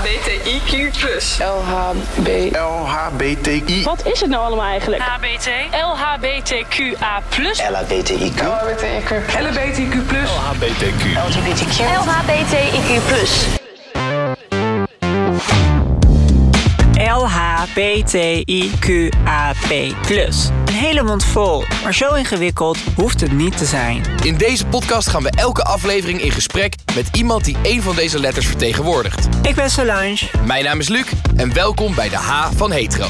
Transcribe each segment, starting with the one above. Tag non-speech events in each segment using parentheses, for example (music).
LHBTIQ+. LHB. LHBTI. Wat is het nou allemaal eigenlijk? HBT, LHBTQA+, LHBTIQ. LHBTIQ. LHBTIQ+. LHBTQ. LHBTIQ+. LHBTIQAP+. Een hele mond vol, maar zo ingewikkeld hoeft het niet te zijn. In deze podcast gaan we elke aflevering in gesprek met iemand die een van deze letters vertegenwoordigt. Ik ben Solange. Mijn naam is Luc en welkom bij de H van Hetero.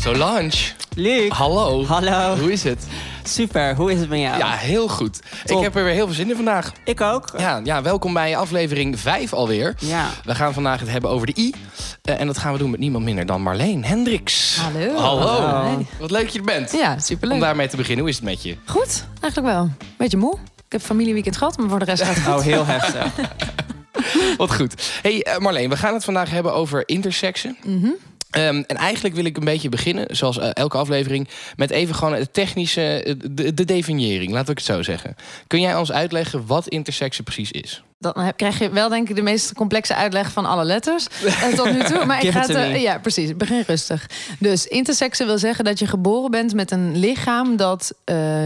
Solange, Luc. hallo. Hallo. Hoe is het? Super, hoe is het met jou? Ja, heel goed. Top. Ik heb er weer heel veel zin in vandaag. Ik ook. Ja, ja, welkom bij aflevering 5 alweer. Ja. We gaan vandaag het hebben over de I. Eh, en dat gaan we doen met niemand minder dan Marleen Hendricks. Hallo. Hallo. Hallo. Wat leuk dat je er bent. Ja, Om superleuk. daarmee te beginnen, hoe is het met je? Goed, eigenlijk wel. Beetje moe. Ik heb familieweekend gehad, maar voor de rest gaat het goed. Oh, heel heftig. (laughs) Wat goed. Hey eh, Marleen, we gaan het vandaag hebben over intersexen. Mhm. Ehm, en eigenlijk wil ik een beetje beginnen, zoals eh, elke aflevering, met even gewoon het technische, eh, de, de definiëring, laat ik het zo zeggen. Kun jij ons uitleggen wat intersexen precies is? Dan krijg je wel denk ik de meest complexe uitleg van alle letters eh, tot nu toe. Maar ik ga het... eh, ja, precies. Begin rustig. Dus interseksen wil zeggen dat je geboren bent met een lichaam... dat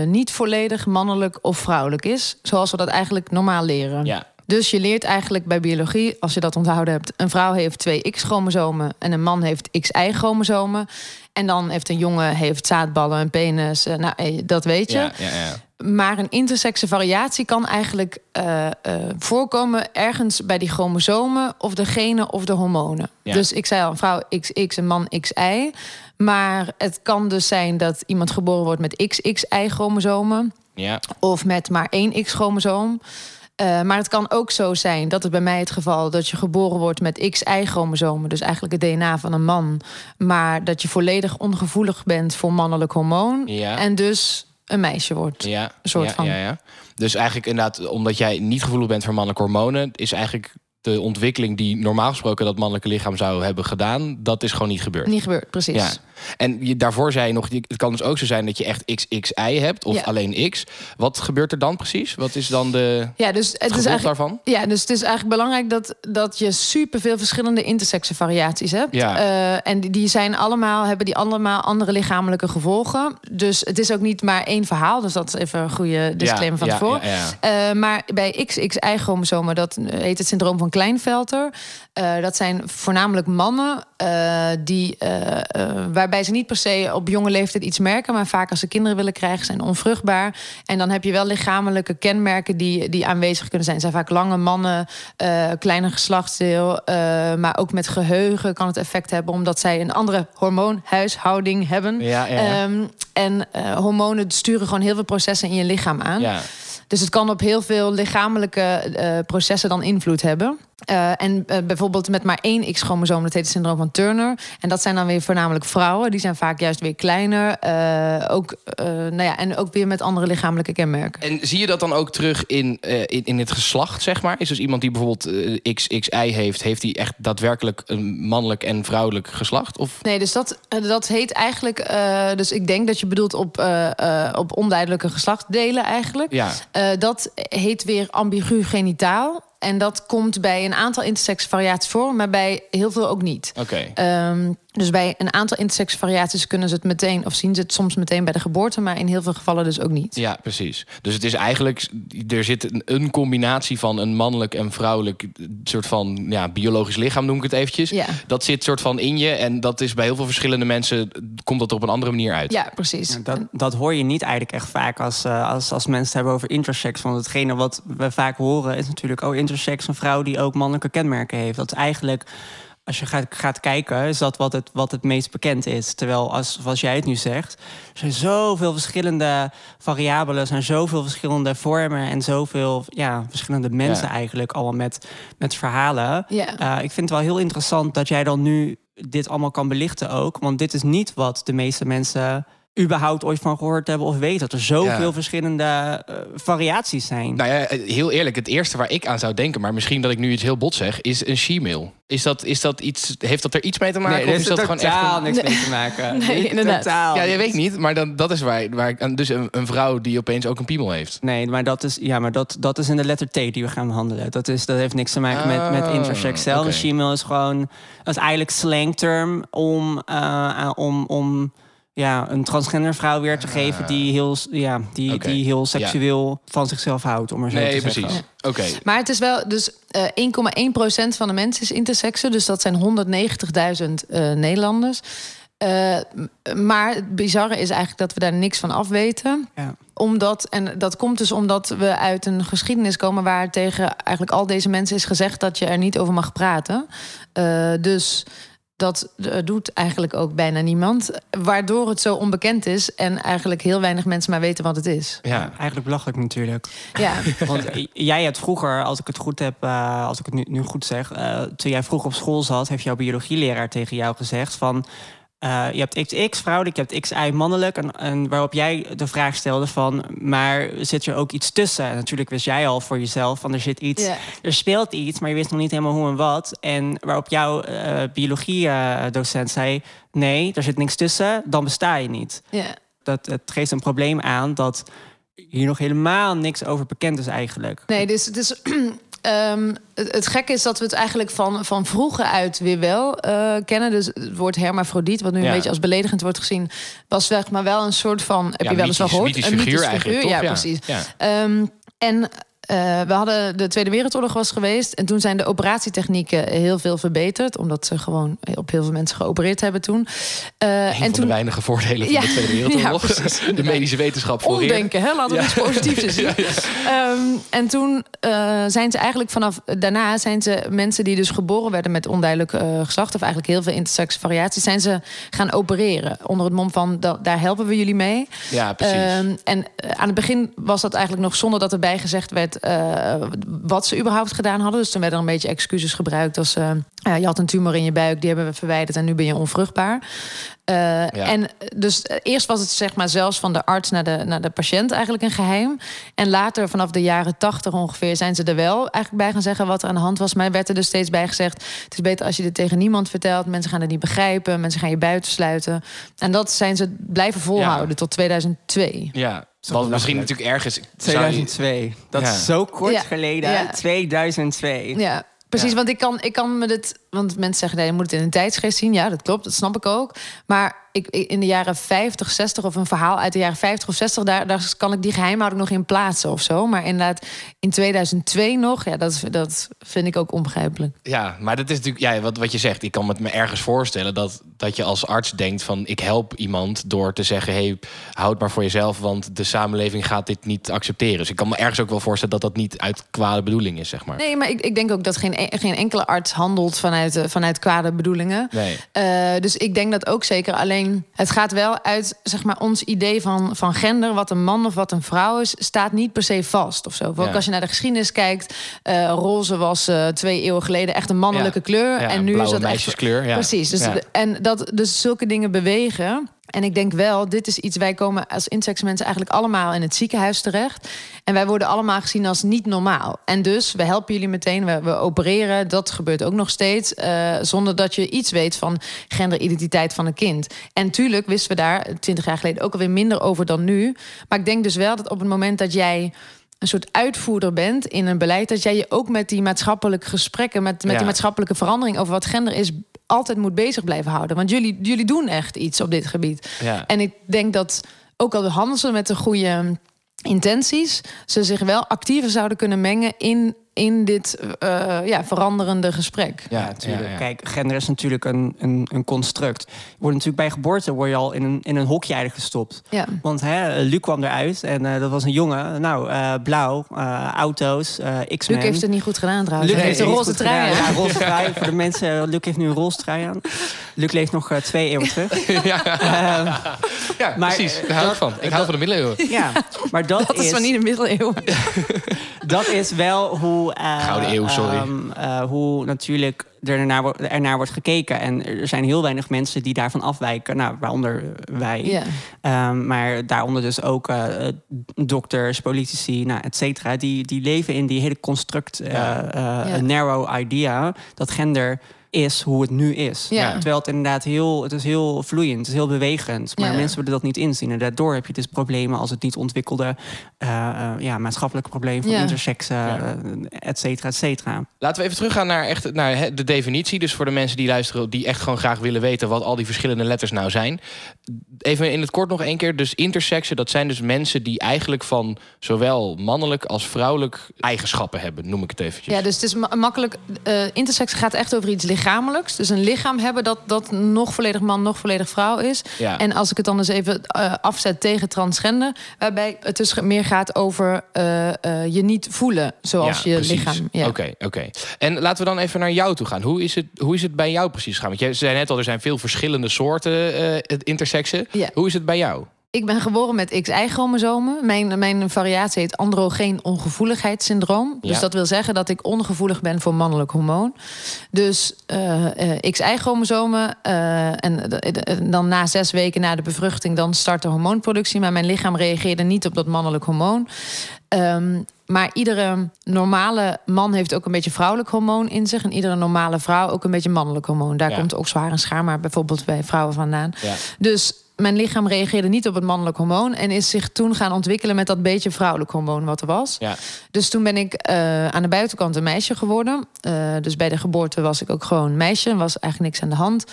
niet volledig mannelijk of vrouwelijk is. Zoals we dat eigenlijk normaal leren. Ja. Dus je leert eigenlijk bij biologie, als je dat onthouden hebt... een vrouw heeft twee X-chromosomen en een man heeft XY-chromosomen. En dan heeft een jongen heeft zaadballen, een penis. eh, nou, eh, dat weet je. Ja, ja, ja. Maar een intersexe variatie kan eigenlijk eh, voorkomen ergens bij die chromosomen of de genen of de hormonen. Dus ik zei al, een vrouw XX, een man XY. Maar het kan dus zijn dat iemand geboren wordt met XXY-chromosomen ja. of met maar één X-chromosoom. Eh, maar het kan ook zo zijn, dat is bij mij het geval, dat je geboren wordt met XY-chromosomen, dus eigenlijk het DNA van een man, maar dat je volledig ongevoelig bent voor mannelijk hormoon Ja. en dus een meisje wordt. Ja, Een soort ja, van- Ja, ja. Dus eigenlijk inderdaad, omdat jij niet gevoelig bent voor mannelijke hormonen, is eigenlijk de ontwikkeling die normaal gesproken dat mannelijke lichaam zou hebben gedaan, dat is gewoon niet gebeurd. Niet gebeurd, precies. Ja. En je, daarvoor zei je nog, het kan dus ook zo zijn dat je echt XXI hebt of Ja. alleen X. Wat gebeurt er dan precies? Wat is dan de, Ja, dus het het is eigenlijk. daarvan? Ja, dus het is eigenlijk belangrijk dat, dat je superveel verschillende intersexe variaties hebt. Ja. Eh, en die- zijn allemaal, hebben die allemaal andere lichamelijke gevolgen. Dus het is ook niet maar één verhaal. Dus dat is even een goede disclaimer van ja, tevoren. ja, ja. Eh, maar bij XXI-chromosomen, dat heet het syndroom van Kleinfelter. Eh, dat zijn voornamelijk mannen eh, die, eh, eh, waarbij ze niet per se op jonge leeftijd iets merken, maar vaak als ze kinderen willen krijgen, zijn onvruchtbaar. En dan heb je wel lichamelijke kenmerken die, die aanwezig kunnen zijn. Het zijn vaak lange mannen, kleiner geslachtsdeel, maar ook met geheugen kan het effect hebben, omdat zij een andere hormoonhuishouding hebben. Ja, ja, ja. Ehm, en hormonen sturen gewoon heel veel processen in je lichaam aan. ja. Dus het kan op heel veel lichamelijke processen dan invloed hebben. Eh, en eh, bijvoorbeeld met maar één X-chromosoom, dat heet het syndroom van Turner. En dat zijn dan weer voornamelijk vrouwen. Die zijn vaak juist weer kleiner. eh, ook, nou ja, en ook weer met andere lichamelijke kenmerken. En zie je dat dan ook terug in, in, in het geslacht, zeg maar? Is dus iemand die bijvoorbeeld XXI heeft, heeft die echt daadwerkelijk een mannelijk en vrouwelijk geslacht? Of Nee, dus dat, dat heet eigenlijk. dus ik denk dat je bedoelt op, op onduidelijke geslachtsdelen eigenlijk. ja, dat heet weer ambigu genitaal. En dat komt bij een aantal intersex variaties voor, maar bij heel veel ook niet. oké. Ehm, dus bij een aantal intersex variaties kunnen ze het meteen, of zien ze het soms meteen bij de geboorte, maar in heel veel gevallen dus ook niet. Ja, precies. Dus het is eigenlijk, er zit een, een combinatie van een mannelijk en vrouwelijk soort van ja, biologisch lichaam, noem ik het eventjes. Ja. Dat zit soort van in je en dat is bij heel veel verschillende mensen, komt dat er op een andere manier uit. Ja, precies. Ja, dat, dat hoor je niet eigenlijk echt vaak als, eh, als, als mensen het hebben over intersex. Want hetgene wat we vaak horen is natuurlijk... oh, intersex, een vrouw die ook mannelijke kenmerken heeft. Dat is eigenlijk, als je gaat, gaat kijken, is dat wat het, wat het meest bekend is. Terwijl, als, zoals jij het nu zegt... er zijn zoveel verschillende variabelen... zijn zoveel verschillende vormen... en zoveel ja, verschillende mensen Ja. eigenlijk... allemaal met, met verhalen. Ja. Eh, ik vind het wel heel interessant dat jij dan nu dit allemaal kan belichten ook. Want dit is niet wat de meeste mensen überhaupt ooit van gehoord hebben of weten. Dat er zoveel Ja. verschillende eh, variaties zijn. Nou ja, heel eerlijk, het eerste waar ik aan zou denken, maar misschien dat ik nu iets heel bot zeg, is een she-mail. Is dat, is dat iets, heeft dat er iets mee te maken? nee, of is dat gewoon echt een- niks mee te maken. (laughs) Nee, Niet inderdaad. Totaal. Ja, je weet niet, maar dan, dat is waar, waar ik aan. Dus een, een vrouw die opeens ook een piemel heeft. Nee, maar dat is, ja, maar dat, dat is in de letter T die we gaan behandelen. Dat, is, dat heeft niks te maken met, met Oh, intersex. Zelf oké. een she-mail is gewoon... Dat is eigenlijk slangterm om, eh, om, om ja, een transgender vrouw weer te geven... die heel, ja, die, Ah. Die heel seksueel van zichzelf houdt, om maar zo Nee, te zeggen. precies. Oké. Maar het is wel, dus eh 1,1% van de mensen is interseksen. Dus dat zijn 190.000 eh, Nederlanders. Eh, maar het bizarre is eigenlijk dat we daar niks van af weten. Ja. Omdat, en dat komt dus omdat we uit een geschiedenis komen waar tegen eigenlijk al deze mensen is gezegd dat je er niet over mag praten. Eh, dus dat eh, doet eigenlijk ook bijna niemand. Waardoor het zo onbekend is en eigenlijk heel weinig mensen maar weten wat het is. Ja. Eigenlijk belachelijk natuurlijk. Ja, (laughs) Want jij hebt vroeger, als ik het goed heb, eh, als ik het nu, nu goed zeg, eh, toen jij vroeger op school zat, heeft jouw biologieleraar tegen jou gezegd van. Eh, je hebt XX vrouwelijk, je hebt XY mannelijk. En, en waarop jij de vraag stelde van, maar zit er ook iets tussen? En natuurlijk wist jij al voor jezelf van er zit iets, er speelt iets, maar je wist nog niet helemaal hoe en wat. En waarop jouw eh biologiedocent zei, nee, er zit niks tussen, dan besta je niet. Dat, het geeft een probleem aan dat hier nog helemaal niks over bekend is eigenlijk. Nee, dus, dus ehm, het, het gekke is dat we het eigenlijk van, van vroeger uit weer wel eh, kennen. Dus het woord hermafrodiet, wat nu een beetje als beledigend wordt gezien, was zeg maar wel een soort van. Heb Ja, je wel eens wel gehoord? mythisch een mythisch eigenlijk, figuur? Ja, precies. Ja. Ehm, en eh, we hadden de Tweede Wereldoorlog was geweest. En toen zijn de operatietechnieken heel veel verbeterd. Omdat ze gewoon op heel veel mensen geopereerd hebben toen. Eh, en van toen de weinige voordelen van Ja. de Tweede (laughs) Wereldoorlog. Ja, precies, (laughs) de medische wetenschap floreert. Omdenken, hè? laten we iets positiefs eens (laughs) zien. Ehm, en toen eh, zijn ze eigenlijk vanaf daarna zijn ze mensen die dus geboren werden met onduidelijk eh, geslacht, of eigenlijk heel veel intersex variaties, zijn ze gaan opereren onder het mom van da- daar helpen we jullie mee. Ja, precies. Ehm, en eh, aan het begin was dat eigenlijk nog zonder dat erbij gezegd werd eh, wat ze überhaupt gedaan hadden. Dus toen werden er een beetje excuses gebruikt als ja, je had een tumor in je buik, die hebben we verwijderd en nu ben je onvruchtbaar. Eh, En dus eh, eerst was het zeg maar zelfs van de arts naar de, naar de patiënt eigenlijk een geheim. En later, vanaf de jaren tachtig ongeveer, zijn ze er wel eigenlijk bij gaan zeggen wat er aan de hand was. Maar er werd er dus steeds bij gezegd: het is beter als je dit tegen niemand vertelt. Mensen gaan het niet begrijpen, mensen gaan je buitensluiten. En dat zijn ze blijven volhouden Ja. tot 2002. Ja, wat misschien natuurlijk ergens... zou je- 2002. Dat Ja. is zo kort Ja. geleden. Ja. 2002. Ja, precies. Ja. Want ik kan, ik kan me dit. Want mensen zeggen, nee, je moet het in een tijdsgeest zien. Ja, dat klopt. Dat snap ik ook. Maar ik, in de jaren 50, 60 of een verhaal uit de jaren 50 of 60, daar, daar kan ik die geheimhouding nog in plaatsen of zo. Maar inderdaad, in 2002 nog, ja, dat, dat vind ik ook onbegrijpelijk. Ja, maar dat is natuurlijk ja, wat, wat je zegt. Ik kan me het me ergens voorstellen dat, dat je als arts denkt van... ik help iemand door te zeggen... hey, houd maar voor jezelf, want de samenleving gaat dit niet accepteren. Dus ik kan me ergens ook wel voorstellen dat dat niet uit kwade bedoeling is, zeg maar. Nee, maar ik, ik denk ook dat geen, geen enkele arts handelt vanuit, eh, vanuit kwade bedoelingen. Nee. Eh, dus ik denk dat ook zeker. Alleen het gaat wel uit zeg maar, ons idee van, van gender. Wat een man of wat een vrouw is, staat niet per se vast. Of zo. Ook als je naar de geschiedenis kijkt. eh, roze was eh, twee eeuwen geleden echt een mannelijke Ja. kleur. Ja, en nu is dat echt- meisjeskleur, ja. Precies. Dus. En dat dus zulke dingen bewegen. En ik denk wel, dit is iets, wij komen als intersex-mensen eigenlijk allemaal in het ziekenhuis terecht. En wij worden allemaal gezien als niet normaal. En dus, we helpen jullie meteen, we, we opereren. Dat gebeurt ook nog steeds. eh, zonder dat je iets weet van genderidentiteit van een kind. En tuurlijk wisten we daar twintig jaar geleden ook alweer minder over dan nu. Maar ik denk dus wel dat op het moment dat jij een soort uitvoerder bent in een beleid, dat jij je ook met die maatschappelijke gesprekken, met, met Ja. die maatschappelijke verandering over wat gender is, altijd moet bezig blijven houden. Want jullie, jullie doen echt iets op dit gebied. Ja. En ik denk dat ook al handelen ze met de goede intenties, ze zich wel actiever zouden kunnen mengen in, in dit eh, ja, veranderende gesprek. Ja, natuurlijk. Kijk, gender is natuurlijk een, een, een construct. Je wordt natuurlijk bij geboorte word je al in een, in een hokje eigenlijk gestopt. Ja. Want hè, Luc kwam eruit en eh, dat was een jongen. Nou, eh, blauw, eh, auto's, eh X-Men. Luc heeft het niet goed gedaan trouwens. Luc heeft een roze trui. aan. Ja, roze trui. Voor de mensen, Luc heeft nu een roze trui aan. Luc leeft nog eh, twee eeuwen terug. (laughs) ja, maar, precies. eh, Daar hou ik van. Ik hou van de middeleeuwen. Ja, maar dat, Dat is van niet de middeleeuwen. (laughs) dat is wel hoe... eh, Gouden eeuw, sorry. ehm, eh, hoe natuurlijk ernaar, wo- ernaar wordt gekeken. En er zijn heel weinig mensen die daarvan afwijken. Nou, waaronder wij. Ehm, maar daaronder dus ook eh, dokters, politici, nou, et cetera. Die, die leven in die hele construct, eh, eh, narrow idea... dat gender is hoe het nu is. Ja. Terwijl het inderdaad heel, het is heel vloeiend, het is heel bewegend. Maar Ja. mensen willen dat niet inzien. En daardoor heb je dus problemen als het niet ontwikkelde... eh, eh, ja, maatschappelijke probleem van Ja. intersexen, Ja. eh, et cetera, et cetera. Laten we even teruggaan naar, echt, naar hè, de definitie. Dus voor de mensen die luisteren, die echt gewoon graag willen weten wat al die verschillende letters nou zijn. Even in het kort nog één keer. Dus intersexen, dat zijn dus mensen die eigenlijk van zowel mannelijk als vrouwelijk eigenschappen hebben, noem ik het eventjes. Ja, dus het is ma- makkelijk. eh intersex gaat echt over iets lichamelijks. Dus een lichaam hebben dat, dat nog volledig man, nog volledig vrouw is. Ja. En als ik het dan eens even eh, afzet tegen transgender, waarbij het dus meer gaat over eh, eh, je niet voelen zoals Ja, je precies. lichaam. Ja. Oké, oké. En laten we dan even naar jou toe gaan. Hoe is het, hoe is het bij jou precies gegaan? Want jij zei net al, er zijn veel verschillende soorten het intersexen. Hoe is het bij jou? Ik ben geboren met XY-chromosomen. Mijn, mijn variatie heet androgeen ongevoeligheidssyndroom. Ja. Dus dat wil zeggen dat ik ongevoelig ben voor mannelijk hormoon. Dus eh, eh, XY-chromosomen. eh, en eh, eh, dan na zes weken na de bevruchting... dan start de hormoonproductie. Maar mijn lichaam reageerde niet op dat mannelijk hormoon. Ehm, maar iedere normale man heeft ook een beetje vrouwelijk hormoon in zich. En iedere normale vrouw ook een beetje mannelijk hormoon. Daar Ja. komt ook zwaar en schaar, maar bijvoorbeeld bij vrouwen vandaan. Ja. Dus mijn lichaam reageerde niet op het mannelijk hormoon. En is zich toen gaan ontwikkelen met dat beetje vrouwelijk hormoon wat er was. Ja. Dus toen ben ik eh, aan de buitenkant een meisje geworden. Eh, dus bij de geboorte was ik ook gewoon meisje. Was eigenlijk niks aan de hand.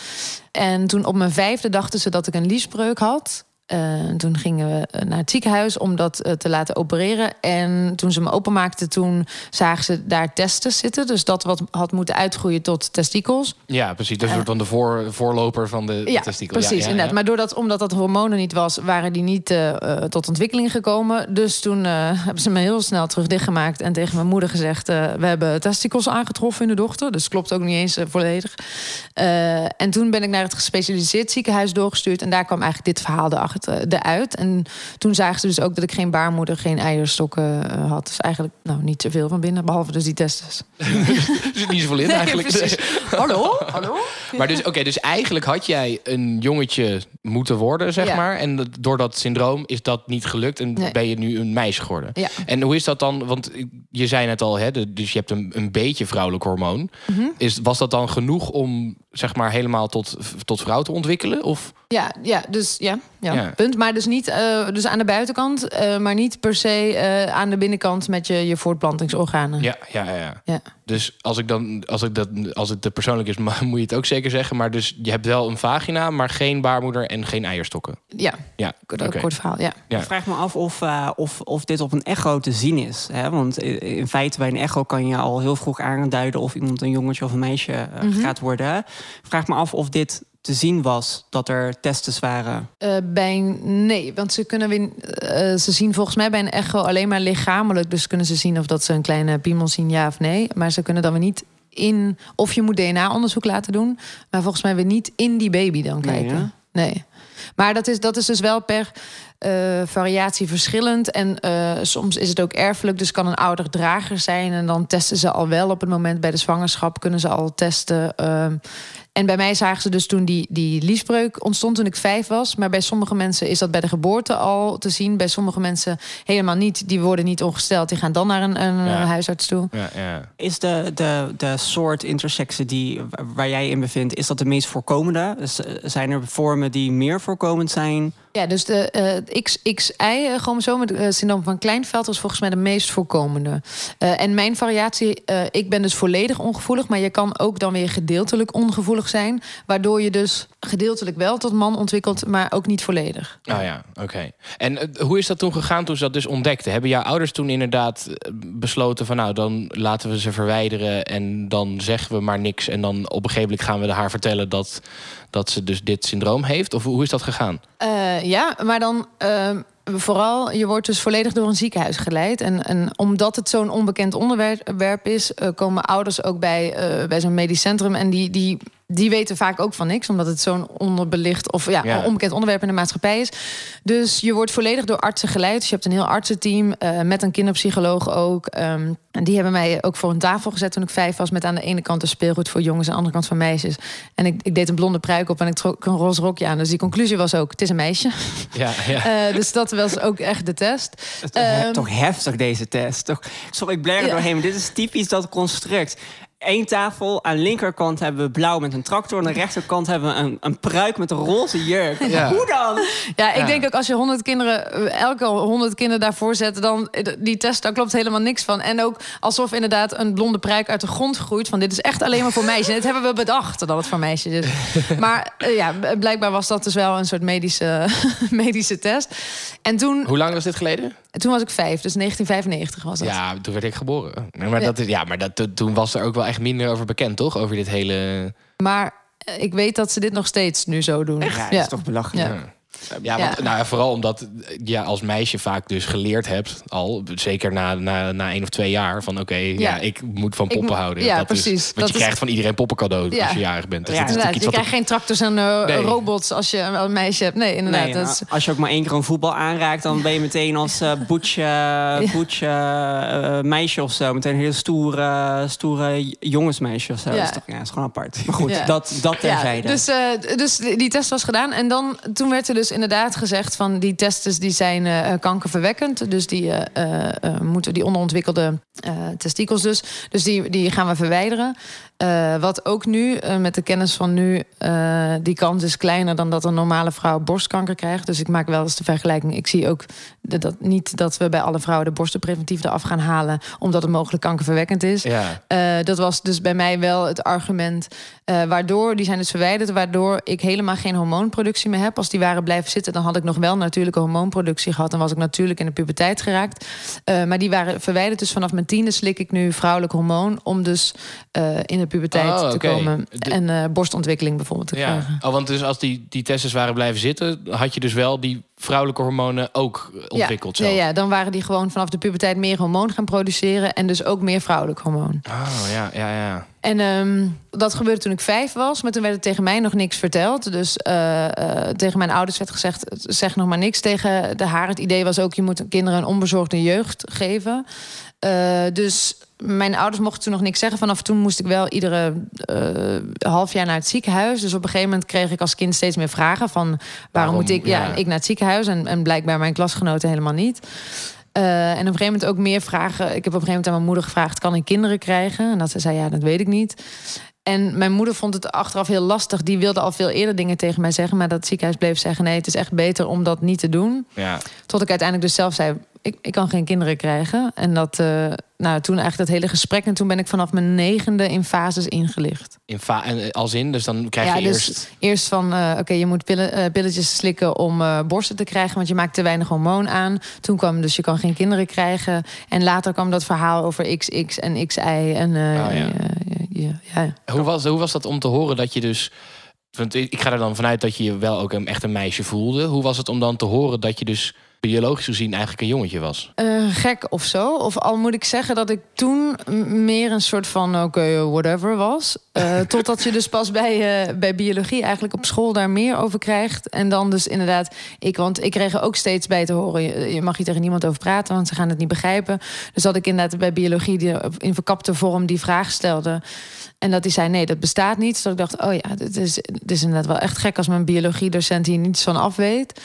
En toen op mijn vijfde dachten ze dat ik een liesbreuk had. Eh, toen gingen we eh, naar het ziekenhuis om dat eh, te laten opereren. En toen ze me openmaakten, toen zagen ze daar testes zitten. Dus dat wat had moeten uitgroeien tot testikels. Ja, precies. Dat is dan de voor, voorloper van de Ja, precies, Ja, ja, inderdaad. Maar doordat, omdat dat hormoon er niet was, waren die niet tot ontwikkeling gekomen. Dus toen (laughs) hebben ze me heel snel terug dichtgemaakt en tegen mijn moeder gezegd: we hebben testikels aangetroffen in de dochter. Dus klopt ook niet eens volledig. En toen ben ik naar het gespecialiseerd ziekenhuis doorgestuurd en daar kwam eigenlijk dit verhaal erachter, eruit. En toen zagen ze dus ook dat ik geen baarmoeder, geen eierstokken eh, had. Dus eigenlijk nou, niet zoveel van binnen, behalve dus die testes. Er (laughs) zit niet zoveel in eigenlijk. Hallo? (laughs) Hallo? Maar dus, oké, dus eigenlijk had jij een jongetje moeten worden, zeg Ja. maar. En dat- door dat syndroom is dat niet gelukt en Nee. ben je nu een meisje geworden. Ja. En hoe is dat dan? Want je zei net al, hè, dus je hebt een, een beetje vrouwelijk hormoon. Mhm. Is, was dat dan genoeg om zeg maar helemaal tot, tot vrouw te ontwikkelen? Of Ja, ja, dus ja, ja, Ja. punt. Maar dus niet eh, dus aan de buitenkant, eh, maar niet per se eh, aan de binnenkant met je, je voortplantingsorganen. ja, ja, ja. ja. Ja. Dus als ik dan, als ik dat, als het te persoonlijk is, (laughs) moet je het ook zeker zeggen. Maar dus je hebt wel een vagina, maar geen baarmoeder en geen eierstokken. ja. Ja, Kort, verhaal, ja. Ja. Ik vraag me af of, eh, of, of dit op een echo te zien is. Hè? Want in feite bij een echo kan je al heel vroeg aanduiden... of iemand een jongetje of een meisje eh, Mhm. gaat worden. Ik vraag me af of dit te zien was, dat er testes waren. Eh, bij nee, want ze kunnen weer, eh, ze zien volgens mij bij een echo alleen maar lichamelijk. Dus kunnen ze zien of dat ze een kleine piemel zien, ja of nee. Maar ze kunnen dan weer niet in, of je moet DNA-onderzoek laten doen. Maar volgens mij weer niet in die baby dan Nee, kijken. hè? Nee. Maar dat is, dat is dus wel per eh, variatie verschillend. En eh, soms is het ook erfelijk. Dus kan een ouder drager zijn. En dan testen ze al wel op het moment bij de zwangerschap. Kunnen ze al testen. ehm. en bij mij zagen ze dus toen die, die liesbreuk ontstond toen ik vijf was. Maar bij sommige mensen is dat bij de geboorte al te zien. Bij sommige mensen helemaal niet. Die worden niet ongesteld. Die gaan dan naar een, een Ja. huisarts toe. Ja, ja. Is de, de, de soort intersexen die, waar jij in bevindt... is dat de meest voorkomende? Dus, zijn er vormen die meer voorkomend zijn? Ja, dus de eh XXI-chromosoom, het eh, syndroom van Kleinveld, was volgens mij de meest voorkomende. Eh, en mijn variatie, eh, ik ben dus volledig ongevoelig, maar je kan ook dan weer gedeeltelijk ongevoelig zijn, waardoor je dus gedeeltelijk wel tot man ontwikkelt, maar ook niet volledig. Oh ja, oké. En eh, hoe is dat toen gegaan toen ze dat dus ontdekten? Hebben jouw ouders toen inderdaad eh, besloten van nou, dan laten we ze verwijderen en dan zeggen we maar niks en dan op een gegeven moment gaan we haar vertellen dat, dat ze dus dit syndroom heeft? Of hoe is dat gegaan? Eh, ja, maar dan eh, vooral, je wordt dus volledig door een ziekenhuis geleid. En, en omdat het zo'n onbekend onderwerp is, eh, komen ouders ook bij, eh, bij zo'n medisch centrum. En die, die die weten vaak ook van niks, omdat het zo'n onderbelicht of ja, Ja. onbekend onderwerp in de maatschappij is. Dus je wordt volledig door artsen geleid. Dus je hebt een heel artsenteam eh, met een kinderpsycholoog ook. Ehm, en die hebben mij ook voor een tafel gezet toen ik vijf was, met aan de ene kant een speelgoed voor jongens en aan de andere kant voor meisjes. En ik, ik deed een blonde pruik op en ik trok een roze rokje aan. Dus die conclusie was ook: het is een meisje. Ja, ja. (laughs) Eh, dus dat was ook echt de test. Toch Ehm, toch heftig, deze test. Toch, sorry, ik bler er Ja. doorheen. Dit is typisch dat construct. Eén tafel, aan de linkerkant hebben we blauw met een tractor... aan de rechterkant hebben we een, een pruik met een roze jurk. Ja. Hoe dan? Ja, ik Ja. denk ook als je honderd kinderen, eh, elke honderd kinderen daarvoor zet, dan eh, die test, daar klopt helemaal niks van. En ook alsof inderdaad een blonde pruik uit de grond groeit. Van dit is echt alleen maar voor meisjes. En dit hebben we bedacht dat het voor meisjes is. (laughs) Maar eh, ja, blijkbaar was dat dus wel een soort medische, (laughs) medische test. En toen, Hoe lang was dit geleden? toen was ik vijf, dus 1995 was dat. Ja, toen werd ik geboren. Maar, Ja. dat, is- ja, maar dat, toen was er ook wel echt minder over bekend, toch? Over dit hele... Maar eh, ik weet dat ze dit nog steeds nu zo doen. Ja, dat is toch belachelijk. Ja. Ja, want, Ja. Nou, ja, vooral omdat je als meisje vaak dus geleerd hebt, al zeker na, na, na één of twee jaar, van oké, ja. Ja. ik moet van poppen houden. ja, dat precies. Is, want Dat je is- krijgt van iedereen poppen cadeau Ja. als je jarig bent. Dus Ja, dat is Inderdaad, natuurlijk je krijgt geen tractors en eh, Nee. robots als je een meisje hebt. Nee, inderdaad. Nee, dat is- als je ook maar één keer een voetbal aanraakt... dan ben je meteen als eh (laughs) boetje, boetje eh, meisje of zo. Meteen een heel stoere, stoere jongensmeisje of zo. Ja. Dat is, toch, ja, is gewoon apart. Maar goed, Ja. dat, dat terzijde. dus, eh, dus die die test was gedaan. En dan, toen werd er dus inderdaad gezegd van die testen die zijn eh, kankerverwekkend. Dus die eh, eh, eh, moeten die onderontwikkelde eh, testikels dus. Dus die, die gaan we verwijderen. Eh, wat ook nu, eh, met de kennis van nu, eh, die kans is kleiner dan dat een normale vrouw borstkanker krijgt. Dus ik maak wel eens de vergelijking. Ik zie ook dat, dat niet dat we bij alle vrouwen de borsten preventief eraf gaan halen, omdat het mogelijk kankerverwekkend is. Ja. Dat was dus bij mij wel het argument. waardoor, die zijn dus verwijderd, waardoor ik helemaal geen hormoonproductie meer heb. Als die waren blijven zitten, dan had ik nog wel natuurlijke hormoonproductie gehad. Dan was ik natuurlijk in de puberteit geraakt. Maar die waren verwijderd. Dus vanaf mijn tiende slik ik nu vrouwelijk hormoon. Om dus in de puberteit Oh, te komen. De- En eh, borstontwikkeling bijvoorbeeld te Ja. krijgen. Oh, want dus als die, die tests waren blijven zitten, had je dus wel die vrouwelijke hormonen ook eh, ontwikkeld ja, zelf. ja, ja, dan waren die gewoon vanaf de puberteit meer hormoon gaan produceren. En dus ook meer vrouwelijk hormoon. Oh, ja, ja, ja. En ehm, dat gebeurde toen ik vijf was. Maar toen werd er tegen mij nog niks verteld. Dus eh, tegen mijn ouders werd gezegd... zeg nog maar niks tegen de haar. Het idee was ook... je moet kinderen een onbezorgde jeugd geven. Dus mijn ouders mochten toen nog niks zeggen. Vanaf toen moest ik wel iedere eh, half jaar naar het ziekenhuis. Dus op een gegeven moment kreeg ik als kind steeds meer vragen... van waarom, Waarom, moet ik, ja, ja. ik naar het ziekenhuis... en, en blijkbaar mijn klasgenoten helemaal niet... Eh, en op een gegeven moment ook meer vragen. Ik heb op een gegeven moment aan mijn moeder gevraagd: kan ik kinderen krijgen? En dat ze zei: ja, dat weet ik niet. En mijn moeder vond het achteraf heel lastig. Die wilde al veel eerder dingen tegen mij zeggen. Maar dat ziekenhuis bleef zeggen: nee, het is echt beter om dat niet te doen. ja. Tot ik uiteindelijk dus zelf zei: ik, ik kan geen kinderen krijgen. En dat, eh, nou, toen eigenlijk dat hele gesprek. En toen ben ik vanaf mijn negende in fases ingelicht. In fa- en, eh, als in, dus dan krijg Ja, je dus eerst... eerst van, eh, oké, je moet pillen, eh, pilletjes slikken om borsten te krijgen, want je maakt te weinig hormoon aan. Toen kwam dus je kan geen kinderen krijgen. En later kwam dat verhaal over XX en XY. En Oh, ja. Ja. Hoe was, hoe was dat om te horen dat je dus... Want ik ga er dan vanuit dat je je wel ook echt een meisje voelde. Hoe was het om dan te horen dat je dus biologisch gezien eigenlijk een jongetje was? Eh, gek of zo. Of al moet ik zeggen dat ik toen meer een soort van oké, eh, whatever was. Eh, (laughs) totdat je dus pas bij, eh, bij biologie eigenlijk op school daar meer over krijgt. En dan dus inderdaad, ik, want ik kreeg er ook steeds bij te horen. Je, je mag hier tegen niemand over praten, want ze gaan het niet begrijpen. Dus dat ik inderdaad bij biologie die, in verkapte vorm die vraag stelde. En dat hij zei, nee, dat bestaat niet. Dus dat ik dacht, oh ja, dit is, dit is inderdaad wel echt gek als mijn biologiedocent hier niets van af weet.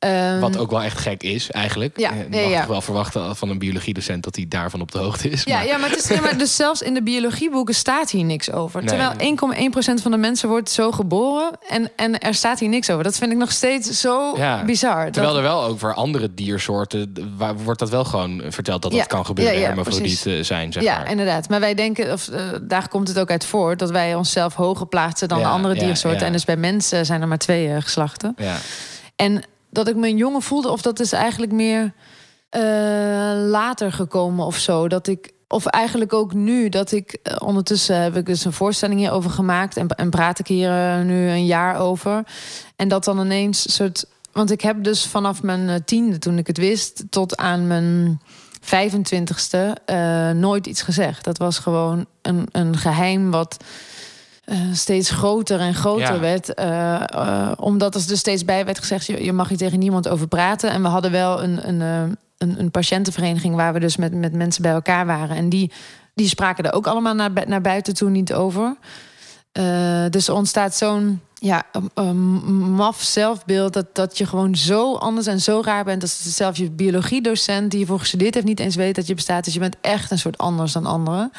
Ehm, Wat ook wel echt gek is, eigenlijk. Ja, Eh, Je mag ja. toch wel verwachten van een biologiedocent dat hij daarvan op de hoogte is. Ja, maar- ja, maar, het is, ja, maar dus zelfs in de biologieboeken staat hier niks over. Nee. Terwijl 1,1% van de mensen wordt zo geboren en, en er staat hier niks over. Dat vind ik nog steeds zo Ja. bizar. Terwijl Dat- er wel over andere diersoorten, waar wordt dat wel gewoon verteld dat dat kan gebeuren, ja, ja, hermafrodiet eh, zijn, zeg ja, maar. inderdaad. Maar wij denken, of eh, daar komt het ook uit voort, dat wij onszelf hoger plaatsen dan Ja, de andere diersoorten. ja. En dus bij mensen zijn er maar twee geslachten. Ja. En dat ik me een jongen voelde, of dat is eigenlijk meer eh, later gekomen of zo. Dat ik, of eigenlijk ook nu, dat ik eh, ondertussen heb ik dus een voorstelling hierover gemaakt en, en praat ik hier eh, nu een jaar over. En dat dan ineens een soort. Want ik heb dus vanaf mijn tiende, toen ik het wist, tot aan mijn 25ste eh, nooit iets gezegd. Dat was gewoon een, een geheim wat eh, steeds groter en groter Ja. werd. eh, eh, omdat er dus steeds bij werd gezegd: je, je mag hier tegen niemand over praten. En we hadden wel een, een, een, een patiëntenvereniging waar we dus met, met mensen bij elkaar waren. En die, die spraken er ook allemaal naar, naar buiten toe niet over. Dus er ontstaat zo'n ja, maf zelfbeeld dat, dat je gewoon zo anders en zo raar bent. Dat zelfs je biologiedocent die hiervoor gestudeerd heeft niet eens weet dat je bestaat. Dus je bent echt een soort anders dan anderen.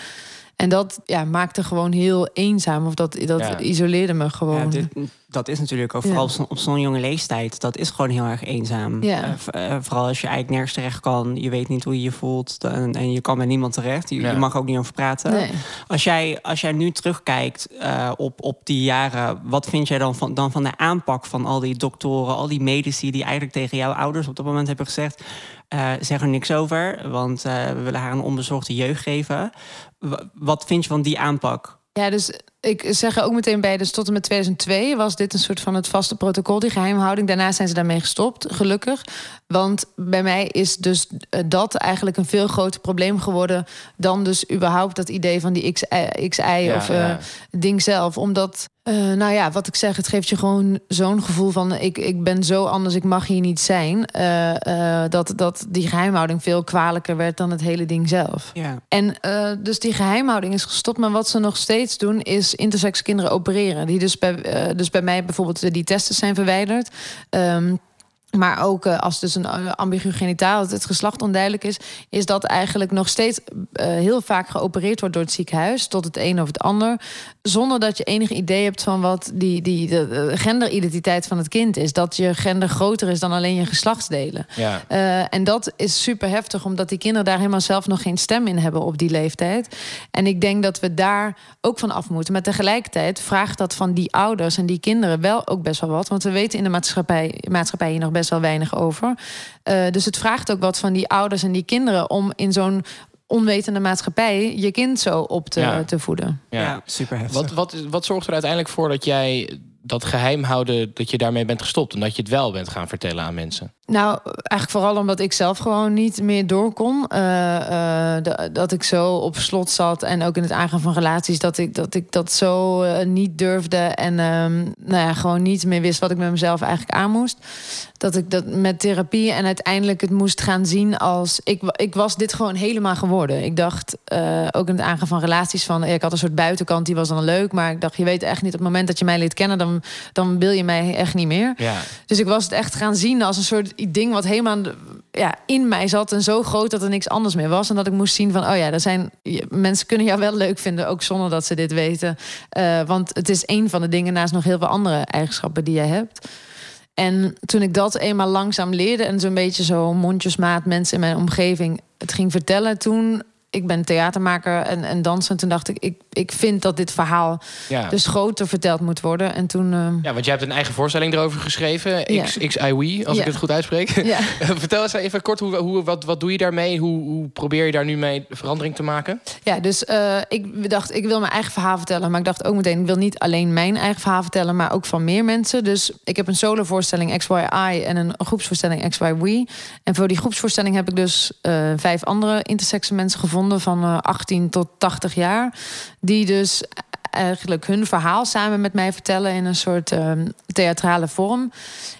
En dat ja, maakte gewoon heel eenzaam. Of dat, dat Ja. isoleerde me Ja, gewoon. dit, dat is natuurlijk ook Ja. vooral op zo'n- op zo'n jonge leeftijd. Dat is gewoon heel erg eenzaam. Ja. Eh, eh, vooral als je eigenlijk nergens terecht kan. Je weet niet hoe je je voelt. En, en je kan met niemand terecht. Je, Ja. je mag ook niet over praten. Nee. Als, jij, als jij nu terugkijkt eh, op, op die jaren. Wat vind jij dan van, dan van de aanpak van al die doktoren, al die medici die eigenlijk tegen jouw ouders op dat moment hebben gezegd. Eh, zeg er niks over, want eh, we willen haar een onbezorgde jeugd geven. W- wat vind je van die aanpak? Ja, dus ik zeg er ook meteen bij, dus tot en met 2002 was dit een soort van het vaste protocol, die geheimhouding. Daarna zijn ze daarmee gestopt, gelukkig. Want bij mij is dus eh, dat eigenlijk een veel groter probleem geworden dan dus überhaupt dat idee van die XI, XI Ja, of eh, ja. ding zelf. Omdat, eh, nou ja, wat ik zeg, het geeft je gewoon zo'n gevoel van ik, ik ben zo anders, ik mag hier niet zijn. eh, eh, dat, dat die geheimhouding veel kwalijker werd dan het hele ding zelf. Ja. En dus die geheimhouding is gestopt. Maar wat ze nog steeds doen, is intersex kinderen opereren. Die dus bij, dus bij mij bijvoorbeeld die testen zijn verwijderd. Ehm, maar ook eh, als dus een uh, ambigu genitaal, het, het geslacht onduidelijk is, is dat eigenlijk nog steeds eh, heel vaak geopereerd wordt door het ziekenhuis, tot het een of het ander, zonder dat je enig idee hebt van wat die, die de, de genderidentiteit van het kind is. Dat je gender groter is dan alleen je geslachtsdelen. Ja. Eh, en dat is super heftig, omdat die kinderen daar helemaal zelf nog geen stem in hebben op die leeftijd. En ik denk dat we daar ook van af moeten. Maar tegelijkertijd vraagt dat van die ouders en die kinderen wel ook best wel wat. Want we weten in de maatschappij, maatschappij hier nog best wel weinig over. Eh, dus het vraagt ook wat van die ouders en die kinderen om in zo'n onwetende maatschappij je kind zo op te, Ja. te voeden. Ja, Ja. super heftig. Wat, wat, wat zorgt er uiteindelijk voor dat jij dat geheim houden, dat je daarmee bent gestopt en dat je het wel bent gaan vertellen aan mensen? Nou, eigenlijk vooral omdat ik zelf gewoon niet meer door kon. Eh, eh, da- dat ik zo op slot zat en ook in het aangaan van relaties, dat ik dat, ik dat zo eh, niet durfde en ehm, nou ja, gewoon niet meer wist wat ik met mezelf eigenlijk aan moest. Dat ik dat met therapie en uiteindelijk het moest gaan zien als ik, ik was dit gewoon helemaal geworden. Ik dacht ook in het aangaan van relaties van ik had een soort buitenkant die was dan leuk, maar ik dacht je weet echt niet op het moment dat je mij leert kennen, dan, dan wil je mij echt niet meer. Ja. Dus ik was het echt gaan zien als een soort ding wat helemaal ja, in mij zat en zo groot dat er niks anders meer was. En dat ik moest zien van, oh ja, er zijn mensen kunnen jou wel leuk vinden, ook zonder dat ze dit weten. Eh, want het is een van de dingen naast nog heel veel andere eigenschappen die jij hebt. En toen ik dat eenmaal langzaam leerde en zo'n beetje zo mondjesmaat mensen in mijn omgeving het ging vertellen, toen ik ben theatermaker en, en danser. En toen dacht ik, ik, ik vind dat dit verhaal Ja. dus groter verteld moet worden. En toen. eh, ja, want jij hebt een eigen voorstelling erover geschreven, Ja. Als Ja. ik het goed uitspreek. ja. (laughs) Vertel eens even kort, hoe, hoe, wat, wat doe je daarmee? Hoe, hoe probeer je daar nu mee verandering te maken? Ja, dus eh, ik dacht, ik wil mijn eigen verhaal vertellen. Maar ik dacht ook meteen, ik wil niet alleen mijn eigen verhaal vertellen, maar ook van meer mensen. Dus ik heb een solovoorstelling XYI en een groepsvoorstelling XYWE. En voor die groepsvoorstelling heb ik dus eh, vijf andere intersexe mensen gevonden van eh, 18 tot 80 jaar. Die dus eigenlijk hun verhaal samen met mij vertellen in een soort eh, theatrale vorm.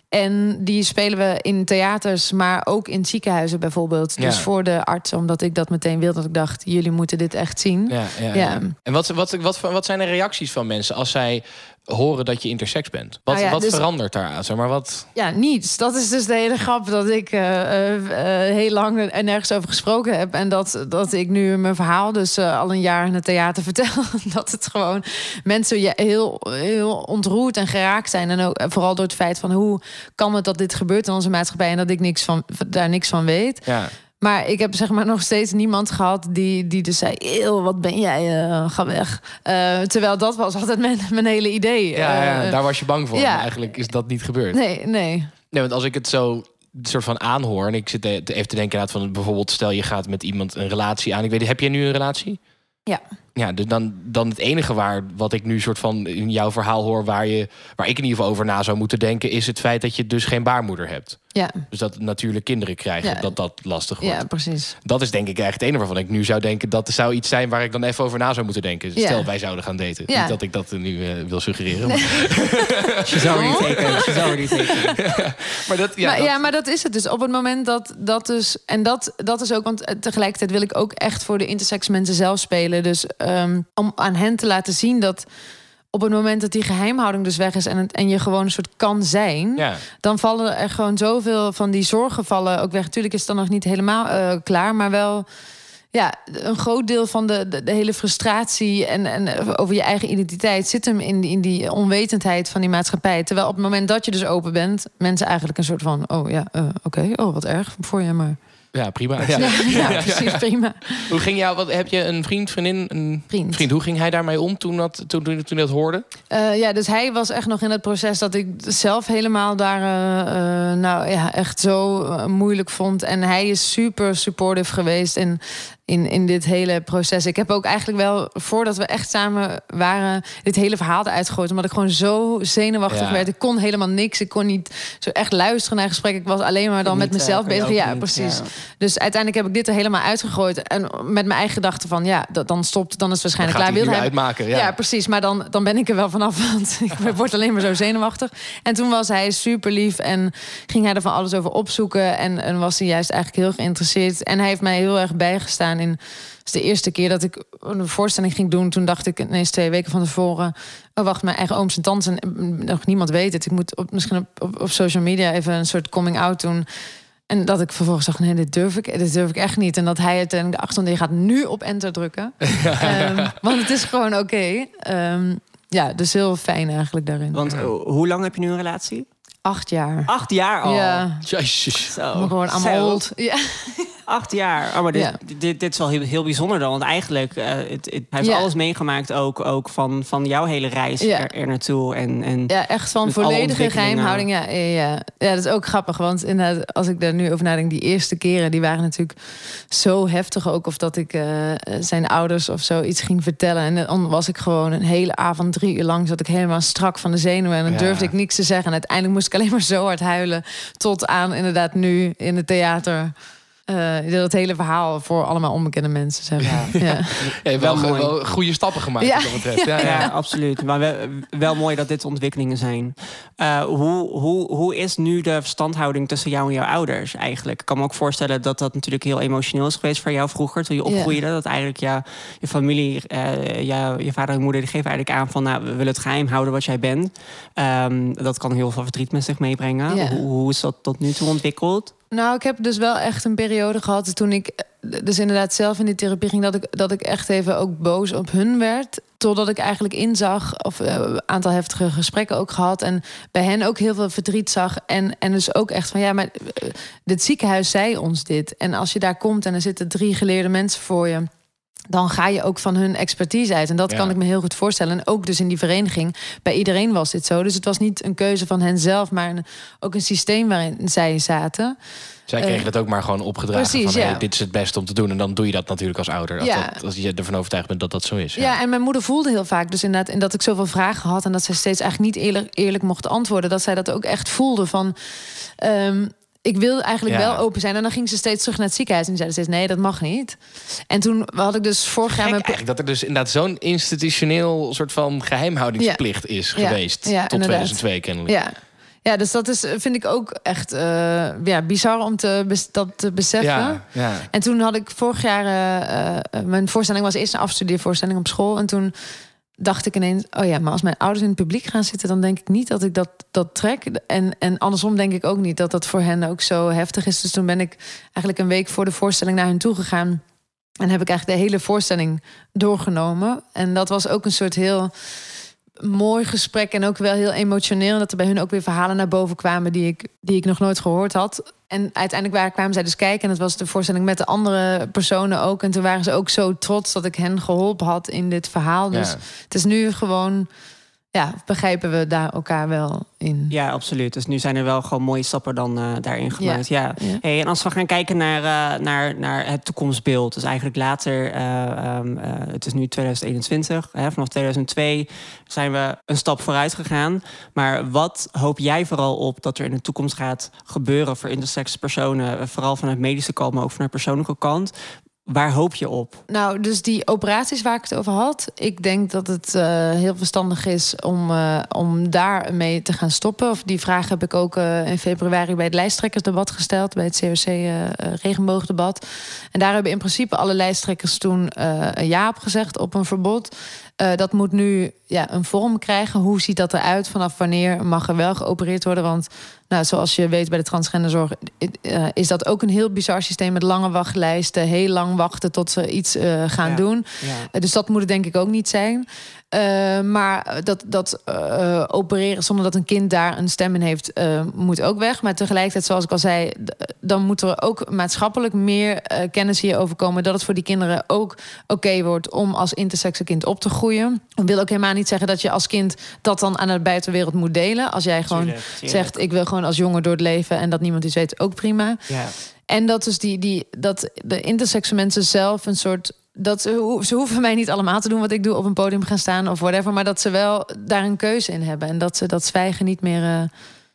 En die spelen we in theaters, maar ook in ziekenhuizen bijvoorbeeld. Ja. Dus voor de artsen, omdat ik dat meteen wilde. Dat ik dacht, jullie moeten dit echt zien. Ja, ja, Ja. En wat, wat, wat, wat zijn de reacties van mensen als zij horen dat je intersex bent? Wat, Nou ja, wat dus- verandert daaraan? Zeg maar wat... Ja, niets. Dat is dus de hele grap dat ik eh, eh, eh, heel lang en nergens over gesproken heb. En dat, dat ik nu mijn verhaal dus al een jaar in het theater (laughs) vertel. dat het gewoon mensen ja, heel, heel ontroerd en geraakt zijn. En ook vooral door het feit van hoe kan het dat dit gebeurt in onze maatschappij... en dat ik niks van, daar niks van weet. Ja. Maar ik heb zeg maar (laughs) nog steeds niemand gehad die, die dus zei... Eeuw, wat ben jij, eh, ga weg. Eh, terwijl dat was altijd mijn, (laughs) mijn hele idee. Ja, ja, Eh, daar was je bang voor. ja. Eigenlijk is dat niet gebeurd. Nee, nee. Nee, want als ik het zo soort van aanhoor... en ik zit even te denken inderdaad van bijvoorbeeld... stel je gaat met iemand een relatie aan. Ik weet heb jij nu een relatie? Ja. Ja, dus dan, dan het enige waar wat ik nu soort van in jouw verhaal hoor, waar, je, waar ik in ieder geval over na zou moeten denken, is het feit dat je dus geen baarmoeder hebt. Ja, Dus dat natuurlijk kinderen krijgen, Ja. dat dat lastig wordt. ja precies. Dat is denk ik eigenlijk het enige waarvan ik nu zou denken... dat zou iets zijn waar ik dan even over na zou moeten denken. Ja. Stel, wij zouden gaan daten. Ja. Niet dat ik dat nu eh, wil suggereren. Maar, taken. She's already taken. maar dat, ja, maar, dat- ja, maar dat is het dus. Op het moment dat dat dus. En dat, dat is ook, want tegelijkertijd wil ik ook echt voor de intersex mensen zelf spelen. Dus ehm, om aan hen te laten zien dat op het moment dat die geheimhouding dus weg is en, het, en je gewoon een soort kan zijn, ja. dan vallen er gewoon zoveel van die zorgen vallen ook weg. Tuurlijk is het dan nog niet helemaal eh, klaar, maar wel. Ja, een groot deel van de, de, de hele frustratie en, en over je eigen identiteit zit hem in, die- in die onwetendheid van die maatschappij. Terwijl op het moment dat je dus open bent, mensen eigenlijk een soort van: oh ja, eh, oké, oh wat erg voor je, maar. Ja, prima. Ja. Ja, precies, prima. Hoe ging jou, wat, heb je een vriend, vriendin? Een Vriend. Hoe ging hij daarmee om toen dat, toen, toen, toen hij dat hoorde? Eh, ja, dus hij was echt nog in het proces dat ik zelf helemaal daar eh, eh, nou ja, echt zo moeilijk vond. En hij is super supportive geweest in, in, in dit hele proces. Ik heb ook eigenlijk wel, voordat we echt samen waren, dit hele verhaal eruit gegooid. Omdat ik gewoon zo zenuwachtig Ja. werd. Ik kon helemaal niks. Ik kon niet zo echt luisteren naar gesprekken. Ik was alleen maar dan met Niet, eh, mezelf bezig. Ja, precies. ja. Dus uiteindelijk heb ik dit er helemaal uitgegooid. En met mijn eigen gedachten van, ja, dat, dan stopt, dan is het waarschijnlijk klaar. Wil hij- uitmaken. Ja. ja, precies. Maar dan, dan ben ik er wel vanaf. (laughs) Want ik (laughs) word alleen maar zo zenuwachtig. En toen was hij super lief. En ging hij er van alles over opzoeken. En, en was hij juist eigenlijk heel geïnteresseerd. En hij heeft mij heel erg bijgestaan in. Het is de eerste keer dat ik een voorstelling ging doen. Toen dacht ik ineens twee weken van tevoren. Oh, wacht, mijn eigen ooms en tantes. En mm, nog niemand weet het. Ik moet op, misschien op, op, op social media even een soort coming out doen. En dat ik vervolgens dacht, nee, dit durf ik, dit durf ik echt niet. En dat hij uiteindelijk de achtergrond, je gaat nu op enter drukken. (laughs) Ehm, want het is gewoon oké. Ehm, ja, dus heel fijn eigenlijk daarin. Want eh, hoe lang heb je nu een relatie? Acht jaar. Acht jaar al. Ja, Jezus. Zo. maar gewoon allemaal old. Ja. Acht jaar. Oh, maar dit, Ja. dit, dit is wel heel, heel bijzonder dan. Want eigenlijk, eh, het, het- hij heeft Ja. alles meegemaakt ook, ook van, van jouw hele reis Ja. er, er naartoe. En, en ja, echt van volledige geheimhouding. Ja, ja, ja. ja, dat is ook grappig. Want inderdaad, als ik daar nu over nadenk, die eerste keren, die waren natuurlijk zo heftig ook. Of dat ik eh, zijn ouders of zo iets ging vertellen. En dan was ik gewoon een hele avond, drie uur lang, zat ik helemaal strak van de zenuwen. En dan Ja. durfde ik niks te zeggen. En uiteindelijk moest ik alleen maar zo hard huilen. Tot aan inderdaad nu in het theater. Eh, dat hele verhaal voor allemaal onbekende mensen. Zeg maar. (laughs) Ja. Ja, wel, Wel mooi. wel goede stappen gemaakt Ja. wat dat. (laughs) Ja, Ja, ja. absoluut. Maar wel, wel mooi dat dit ontwikkelingen zijn. Eh, hoe, hoe, hoe is nu de verstandhouding tussen jou en jouw ouders eigenlijk? Ik kan me ook voorstellen dat dat natuurlijk heel emotioneel is geweest voor jou vroeger, toen je Ja. opgroeide. Dat eigenlijk ja, je familie, eh, ja, je vader en moeder, die geven eigenlijk aan van, nou, we willen het geheim houden wat jij bent. Ehm, dat kan heel veel verdriet met zich meebrengen. Ja. Hoe, hoe is dat tot nu toe ontwikkeld? Nou, ik heb dus wel echt een periode gehad toen ik eh, dus inderdaad zelf in die therapie ging, dat ik, dat ik echt even ook boos op hun werd. Totdat ik eigenlijk inzag, of eh, een aantal heftige gesprekken ook gehad. En bij hen ook heel veel verdriet zag. En, en dus ook echt van ja, maar eh, dit ziekenhuis zei ons dit. En als je daar komt en er zitten drie geleerde mensen voor je dan ga je ook van hun expertise uit. En dat Ja. kan ik me heel goed voorstellen. En ook dus in die vereniging. Bij iedereen was dit zo. Dus het was niet een keuze van hen zelf, maar een- ook een systeem waarin zij zaten. Zij kregen dat ook maar gewoon opgedragen precies, van hey, ja. dit is het beste om te doen. En dan doe je dat natuurlijk als ouder. Als, Ja. dat, als je ervan overtuigd bent dat dat zo is. Ja. en mijn moeder voelde heel vaak dus inderdaad... en dat ik zoveel vragen had... en dat zij steeds eigenlijk niet eerlijk, eerlijk mocht antwoorden... dat zij dat ook echt voelde van... ehm, ik wil eigenlijk Ja. wel open zijn. En dan ging ze steeds terug naar het ziekenhuis... en zei steeds, nee, dat mag niet. En toen had ik dus vorig jaar... Mijn eigenlijk dat er dus inderdaad zo'n institutioneel soort van geheimhoudingsplicht is geweest. Ja, tot inderdaad. 2002 kennelijk. Ja. ja, dus dat is, vind ik ook echt eh, ja, bizar om te, dat te beseffen. ja, ja. En toen had ik vorig jaar... eh, eh, mijn voorstelling was eerst een afstudeervoorstelling op school. En toen dacht ik ineens... oh ja, maar als mijn ouders in het publiek gaan zitten... dan denk ik niet dat ik dat, dat trek. En, en andersom denk ik ook niet dat dat voor hen ook zo heftig is. Dus toen ben ik eigenlijk een week voor de voorstelling naar hen toe gegaan... En heb ik eigenlijk de hele voorstelling doorgenomen. En dat was ook een soort heel mooi gesprek en ook wel heel emotioneel. Dat er bij hun ook weer verhalen naar boven kwamen die ik, die ik nog nooit gehoord had. En uiteindelijk waren, kwamen zij dus kijken. En het was de voorstelling met de andere personen ook. En toen waren ze ook zo trots dat ik hen geholpen had in dit verhaal. Dus Ja. het is nu gewoon ja, begrijpen we daar elkaar wel in. Ja, absoluut. Dus nu zijn er wel gewoon mooie stappen dan eh, daarin gemaakt. Ja. Ja. Hey, en als we gaan kijken naar, eh, naar, naar het toekomstbeeld, dus eigenlijk later, eh, ehm, eh, het is nu 2021, hè, vanaf 2002 zijn we een stap vooruit gegaan. Maar wat hoop jij vooral op dat er in de toekomst gaat gebeuren voor intersex personen, vooral vanuit medische kant, maar ook vanuit persoonlijke kant? Waar hoop je op? Nou, dus die operaties waar ik het over had. Ik denk dat het eh, heel verstandig is om, eh, om daar mee te gaan stoppen. Of die vraag heb ik ook eh, in februari bij het lijsttrekkersdebat gesteld. Bij het COC regenboogdebat. En daar hebben in principe alle lijsttrekkers toen ja op gezegd op een verbod. Dat moet nu ja, een vorm krijgen. Hoe ziet dat eruit? Vanaf wanneer mag er wel geopereerd worden? Want nou, zoals je weet bij de transgenderzorg eh, is dat ook een heel bizar systeem met lange wachtlijsten. Heel lang wachten tot ze iets eh, gaan Ja. doen. Ja. Eh, Dus dat moet het denk ik ook niet zijn. Maar dat, dat opereren zonder dat een kind daar een stem in heeft, moet ook weg. Maar tegelijkertijd, zoals ik al zei, dan moet er ook maatschappelijk meer kennis hierover komen. Dat het voor die kinderen ook oké wordt om als intersexe kind op te groeien. Ik wil ook helemaal niet zeggen dat je als kind dat dan aan de buitenwereld moet delen. Als jij gewoon Tuurlijk, tuurlijk. zegt, ik wil gewoon als jongen door het leven en dat niemand iets weet, ook prima. Ja. En dat dus die, die, dat de intersexe mensen zelf een soort. Dat ze, ze hoeven mij niet allemaal te doen wat ik doe, op een podium gaan staan of whatever. Maar dat ze wel daar een keuze in hebben. En dat ze dat zwijgen niet meer. eh,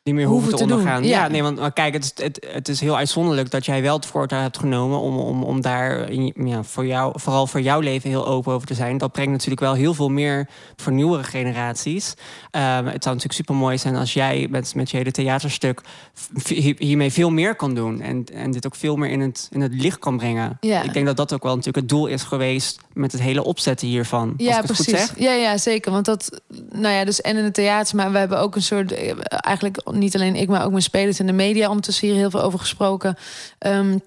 niet meer hoeven hoeven te, ondergaan. Ja. Ja. nee, want maar kijk, het is, het, het is heel uitzonderlijk dat jij wel het voortouw hebt genomen om, om, om daar in- ja, voor jou, vooral voor jouw leven heel open over te zijn. Dat brengt natuurlijk wel heel veel meer voor nieuwere generaties. Ehm, het zou natuurlijk super mooi zijn als jij met, met je hele theaterstuk hiermee veel meer kan doen. En, en dit ook veel meer in het, in het licht kan brengen. Ja. Ik denk dat dat ook wel natuurlijk het doel is geweest met het hele opzetten hiervan. als ja, het goed precies. zeg. Ja, ja, zeker. Want dat, nou ja, dus en in het theater, maar we hebben ook een soort, eh, eigenlijk niet alleen ik, maar ook mijn spelers in de media, ondertussen hier heel veel over gesproken. Ehm,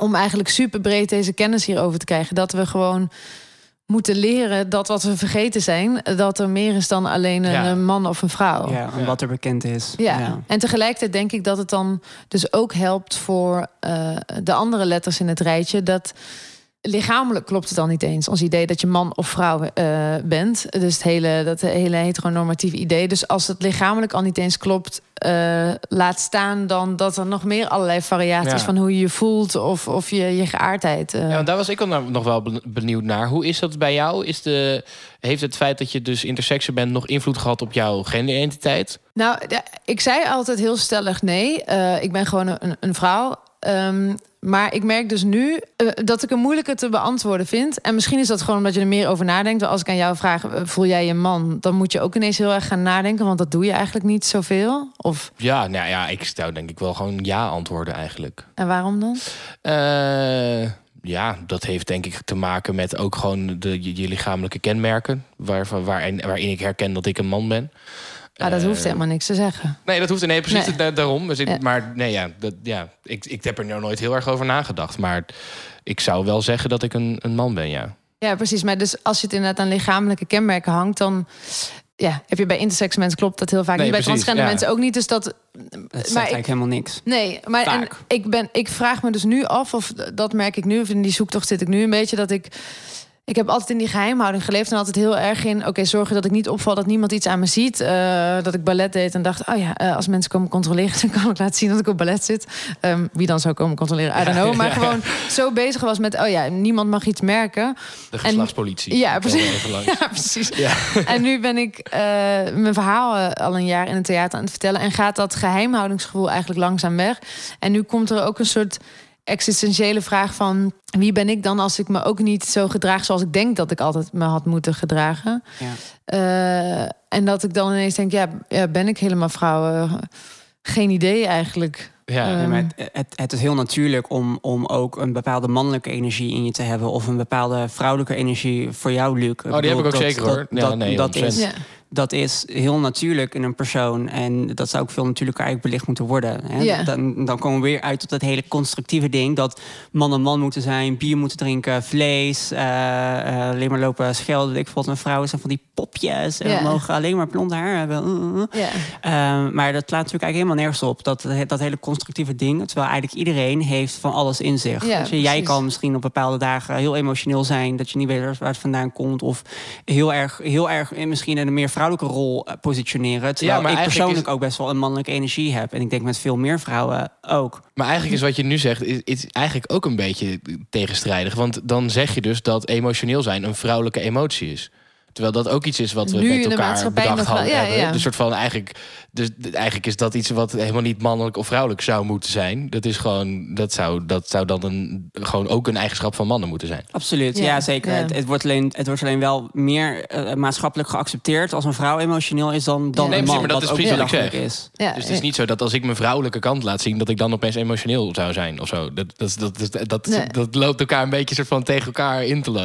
om eigenlijk super breed deze kennis hierover te krijgen. Dat we gewoon moeten leren dat wat we vergeten zijn, dat er meer is dan alleen een, Ja. man of een vrouw. Ja, en wat er bekend is. Ja. en tegelijkertijd denk ik dat het dan dus ook helpt voor eh, de andere letters in het rijtje. Dat lichamelijk klopt het dan niet eens. Ons idee dat je man of vrouw eh, bent. Dus het hele, dat hele heteronormatieve idee. Dus als het lichamelijk al niet eens klopt, eh, laat staan dan dat er nog meer allerlei variaties Ja. van hoe je je voelt of, of je, je geaardheid. eh. Ja, want daar was ik nou nog wel ben- benieuwd naar. Hoe is dat bij jou? Is de, heeft het feit dat je dus intersekse bent nog invloed gehad op jouw genderidentiteit? Nou, ik zei altijd heel stellig nee. Ik ben gewoon een, een vrouw. Ehm, maar ik merk dus nu eh, dat ik hem moeilijker te beantwoorden vind. En misschien is dat gewoon omdat je er meer over nadenkt. Als ik aan jou vraag, eh, voel jij je man? Dan moet je ook ineens heel erg gaan nadenken. Want dat doe je eigenlijk niet zoveel. Of, Ja, nou ja, ik zou denk ik wel gewoon ja antwoorden eigenlijk. en waarom dan? Eh, ja, dat heeft denk ik te maken met ook gewoon de, je, je lichamelijke kenmerken. Waarvan, waarin, waarin ik herken dat ik een man ben. Ah, dat Eh, hoeft helemaal niks te zeggen. Nee, dat hoeft nee, precies Nee. da- daarom. Dus ik, Ja. Maar nee, ja, dat, ja ik, ik heb er nou nooit heel erg over nagedacht. Maar ik zou wel zeggen dat ik een, een man ben, ja. Ja, precies. Maar dus als je het inderdaad aan lichamelijke kenmerken hangt, dan ja, heb je bij intersex mensen klopt dat heel vaak Nee, niet. Bij precies, transgender ja. mensen ook niet. Dus dat. Het zegt maar ik, eigenlijk helemaal niks. Nee, maar en ik, ben, ik vraag me dus nu af, of dat merk ik nu, of in die zoektocht zit ik nu een beetje, dat ik. Ik heb altijd in die geheimhouding geleefd en altijd heel erg in... oké, zorgen dat ik niet opval, dat niemand iets aan me ziet. Eh, dat ik ballet deed en dacht, oh ja, eh, als mensen komen controleren... (laughs) dan kan ik laten zien dat ik op ballet zit. Ehm, wie dan zou komen controleren, I don't know. Maar ja. gewoon zo bezig was met, oh ja, niemand mag iets merken. De geslachtspolitie. (laughs) Ja, precies. Ja, precies. En nu ben ik eh, mijn verhaal al een jaar in het theater aan het vertellen. En gaat dat geheimhoudingsgevoel eigenlijk langzaam weg. En nu komt er ook een soort existentiële vraag van... wie ben ik dan als ik me ook niet zo gedraag zoals ik denk dat ik altijd me had moeten gedragen. Ja. Eh, en dat ik dan ineens denk, ja, ja ben ik helemaal vrouw? Eh, geen idee eigenlijk. Ja. Eh, Nee, maar het, het, het is heel natuurlijk om, om ook een bepaalde mannelijke energie in je te hebben. Of een bepaalde vrouwelijke energie voor jou, Luc. Oh, die heb ik ook zeker, hoor. Ja, Dat, nee, dat, 100%. is, Ja. Dat is heel natuurlijk in een persoon. En dat zou ook veel natuurlijker eigenlijk belicht moeten worden. Hè? Dan, dan komen we weer uit tot dat hele constructieve ding... dat man en man moeten zijn, bier moeten drinken, vlees... eh, eh, alleen maar lopen schelden. Ik vond een vrouwen zijn van die popjes... en we mogen alleen maar blond haar hebben. Uh, uh. Ja. Ehm, maar dat slaat natuurlijk eigenlijk helemaal nergens op. Dat, dat hele constructieve ding. Terwijl eigenlijk iedereen heeft van alles in zich. Je, jij precies. kan misschien op bepaalde dagen heel emotioneel zijn. Dat je niet weet waar het vandaan komt. Of heel erg, heel erg misschien in een meer vrouwelijke rol eh, positioneren. Terwijl Ja, maar ik persoonlijk is- ook best wel een mannelijke energie heb. En ik denk met veel meer vrouwen ook. Maar eigenlijk is wat je nu zegt, is, is eigenlijk ook een beetje tegenstrijdig. Want dan zeg je dus dat emotioneel zijn een vrouwelijke emotie is. Terwijl dat ook iets is wat we Nu met elkaar bedacht hadden. ja, hebben. ja. Dus soort van eigenlijk, dus eigenlijk is dat iets wat helemaal niet mannelijk of vrouwelijk zou moeten zijn. Dat is gewoon, dat zou, dat zou dan een, gewoon ook een eigenschap van mannen moeten zijn. Absoluut, ja, Ja, zeker. ja. Het, het, wordt alleen, het wordt alleen wel meer eh, maatschappelijk geaccepteerd als een vrouw emotioneel is dan, dan een man. maar dat is ook precies wat ik zeg. is. Ja, Dus het is niet zo dat als ik mijn vrouwelijke kant laat zien, dat ik dan opeens emotioneel zou zijn of zo. Dat, dat, dat, dat, dat, Nee. dat loopt elkaar een beetje soort van tegen elkaar in te, te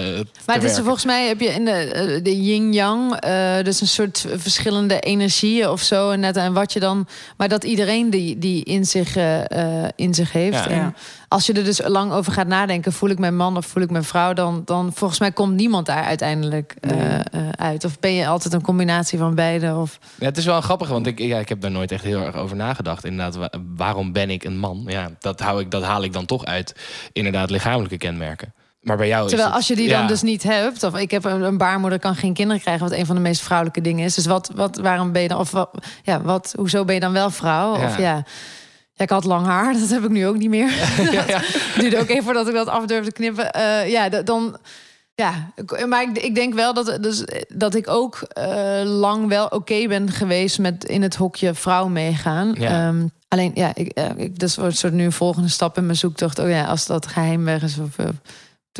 Maar het is er werken. volgens mij heb je in de, eh, de yin-yang, eh, dus een soort verschillende energieën of zo. En, net, en wat je dan, maar dat iedereen die, die in, zich, eh, eh, in zich heeft. Ja. En als je er dus lang over gaat nadenken, voel ik mijn man of voel ik mijn vrouw, dan, dan volgens mij komt niemand daar uiteindelijk eh, Nee. uit. Of ben je altijd een combinatie van beide? Of, Ja, het is wel grappig, want ik, ja, ik heb daar nooit echt heel erg over nagedacht. Inderdaad, wa- waarom ben ik een man? Ja, dat, hou ik, dat haal ik dan toch uit, inderdaad, lichamelijke kenmerken. Maar bij jou is terwijl het- als je die dan ja. dus niet hebt, of ik heb een, een baarmoeder, kan geen kinderen krijgen, wat een van de meest vrouwelijke dingen is. Dus wat, wat waarom ben je dan, of wat, ja, wat, hoezo ben je dan wel vrouw? Ja. Of ja. Ja, ik had lang haar, (laughs) dat heb ik nu ook niet meer. Het (laughs) duurde ook even voordat ik dat af durfde knippen. Eh, ja, dan. Ja, maar ik, ik denk wel dat, dus, dat ik ook eh, lang wel oké ben geweest met in het hokje vrouw meegaan. Ja. Ehm, alleen, ja, ik, eh, ik, dus wordt soort nu een volgende stap in mijn zoektocht. Oh ja, als dat geheim weg is, of,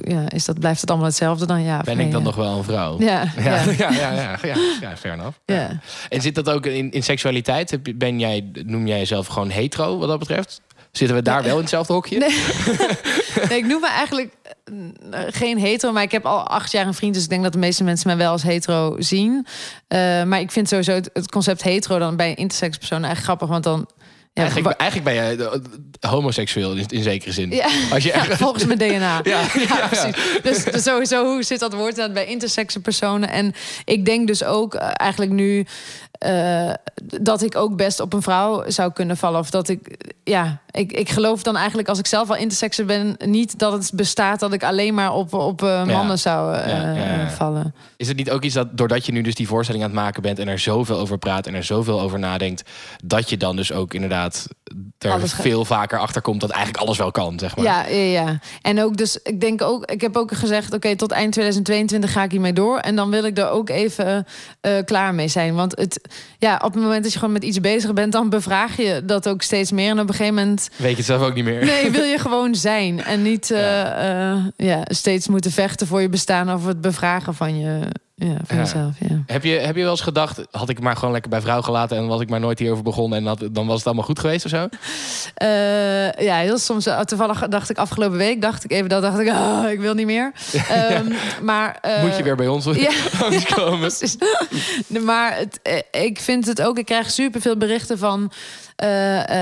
ja, is dat, blijft het allemaal hetzelfde dan? Ja, Ben nee, ik dan ja. nog wel een vrouw? Ja, Ja, ja, (laughs) ja, ja, fair enough. ja. En zit dat ook in, in seksualiteit? Ben jij, noem jij jezelf gewoon hetero wat dat betreft? Zitten we daar wel in hetzelfde hokje? Nee. (laughs) Nee, ik noem me eigenlijk eh, geen hetero, maar ik heb al acht jaar een vriend, dus ik denk dat de meeste mensen mij wel als hetero zien. Eh, maar ik vind sowieso het, het concept hetero dan bij intersex personen eigenlijk grappig, want dan. Ja, Eigenlijk, eigenlijk ben jij eh, homoseksueel in, in zekere zin. Ja. Als je Ja, echt- volgens mijn DNA. (laughs) Ja, precies. Dus, dus sowieso hoe zit dat woord inderdaad bij intersexe personen. En ik denk dus ook eh, eigenlijk nu eh, dat ik ook best op een vrouw zou kunnen vallen. Of dat ik, ja, ik, ik geloof dan eigenlijk als ik zelf al intersexe ben, niet dat het bestaat dat ik alleen maar op, op eh, mannen zou eh, Ja, ja, ja. vallen. Is het niet ook iets dat doordat je nu dus die voorstelling aan het maken bent en er zoveel over praat en er zoveel over nadenkt, dat je dan dus ook inderdaad er Alles veel vaker achter komt dat eigenlijk alles wel kan, zeg maar. Ja, ja, ja. En ook dus, ik denk ook, ik heb ook gezegd, oké, tot eind 2022 ga ik hiermee door. En dan wil ik er ook even klaar mee zijn. Want het, ja, op het moment dat je gewoon met iets bezig bent, dan bevraag je dat ook steeds meer. En op een gegeven moment, Weet je het zelf ook niet meer? nee, wil je gewoon zijn. En niet (laughs) eh, eh, ja, steeds moeten vechten voor je bestaan of het bevragen van je, ja, Ja. jezelf. Ja. Heb je, heb je wel eens gedacht, had ik maar gewoon lekker bij vrouw gelaten en was ik maar nooit hierover begonnen en had, dan was het allemaal goed geweest of zo? (laughs) Eh, ja, heel soms. eh, Toevallig dacht ik afgelopen week, dacht ik even dat, dacht ik, ah, (laughs) ik wil niet meer. (laughs) Ehm, maar, eh, Moet je weer bij ons ja. Precies. Nee, maar het, ik vind het ook, ik krijg superveel berichten van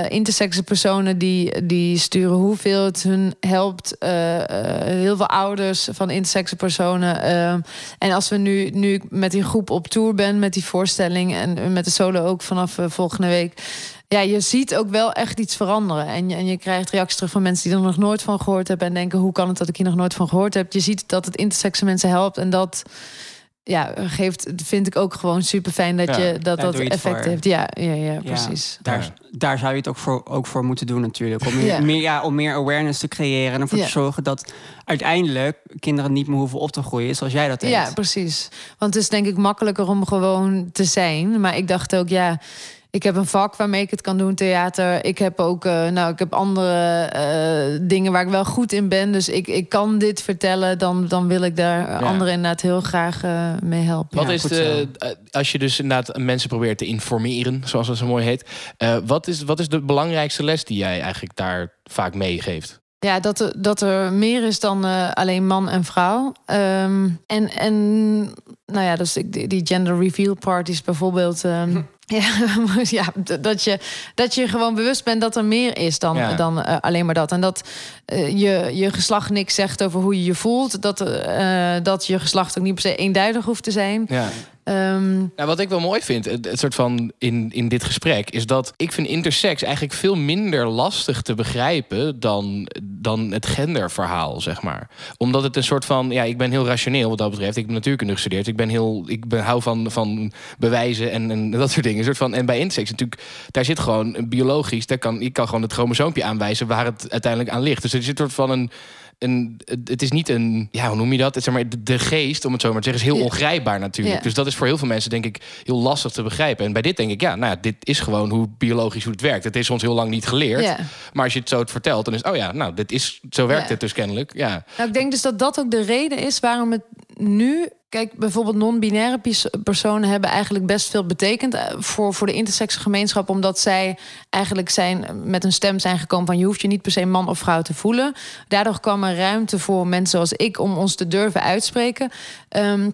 intersexe personen die, die sturen hoeveel het hun helpt. Eh, heel veel ouders van intersexe personen. en als we nu, nu met die groep op tour ben, met die voorstelling en met de solo ook vanaf volgende week. Ja, je ziet ook wel echt iets veranderen. En je, en je krijgt reacties terug van mensen die er nog nooit van gehoord hebben. En denken, hoe kan het dat ik hier nog nooit van gehoord heb? Je ziet dat het intersexe mensen helpt. En dat ja, geeft, vind ik ook gewoon super fijn dat Ja, je dat, dat effect voor. heeft. Ja, ja, ja, Ja, precies. daar, daar zou je het ook voor, ook voor moeten doen natuurlijk. Om (laughs) meer, Ja. meer, ja, om meer awareness te creëren en ervoor Ja. te zorgen dat uiteindelijk kinderen niet meer hoeven op te groeien zoals jij dat deed. Ja, precies. Want het is denk ik makkelijker om gewoon te zijn. Maar ik dacht ook, ja, ik heb een vak waarmee ik het kan doen, theater. Ik heb ook, eh, nou, ik heb andere eh, dingen waar ik wel goed in ben. Dus ik, ik kan dit vertellen. Dan, dan wil ik daar Ja. anderen inderdaad heel graag eh, mee helpen. Wat Ja, is de, als je dus inderdaad mensen probeert te informeren, zoals dat zo mooi heet, eh, wat, is, wat is de belangrijkste les die jij eigenlijk daar vaak meegeeft? Ja, dat er, dat er meer is dan eh, alleen man en vrouw. Ehm, en, en nou ja, dus ik- die die gender reveal parties bijvoorbeeld. ehm, (laughs) ja, (laughs) dat, je, dat je gewoon bewust bent dat er meer is dan, Ja. dan eh, alleen maar dat. En dat eh, je, je geslacht niks zegt over hoe je je voelt. Dat, eh, dat je geslacht ook niet per se eenduidig hoeft te zijn. Ja. Ehm, Nou, wat ik wel mooi vind, het, soort van in, in dit gesprek, is dat ik vind intersex eigenlijk veel minder lastig te begrijpen dan dan het genderverhaal, zeg maar. Omdat het een soort van, ja, ik ben heel rationeel wat dat betreft. Ik heb natuurkunde gestudeerd. Ik ben heel, ik ben, hou van, van bewijzen en, en dat soort dingen. Soort van, en bij intersex natuurlijk, daar zit gewoon biologisch, daar kan, ik kan gewoon het chromosoompje aanwijzen waar het uiteindelijk aan ligt. Dus er zit een soort van een een, het is niet een, ja, hoe noem je dat? Het, zeg maar, de, de geest, om het zo maar te zeggen, is heel ongrijpbaar natuurlijk. Ja. Dus dat is voor heel veel mensen, denk ik, heel lastig te begrijpen. En bij dit denk ik, ja, nou ja, dit is gewoon hoe biologisch hoe het werkt. Het is ons heel lang niet geleerd. Ja. Maar als je het zo het vertelt, dan is oh ja, nou, dit is, zo werkt Ja. het dus kennelijk. Ja. Nou, ik denk dus dat dat ook de reden is waarom het nu. Kijk, bijvoorbeeld non-binaire pers- personen hebben eigenlijk best veel betekend eh, voor, voor de intersexe gemeenschap. Omdat zij eigenlijk zijn, met een stem zijn gekomen van je hoeft je niet per se man of vrouw te voelen. Daardoor kwam er ruimte voor mensen zoals ik om ons te durven uitspreken. Ehm,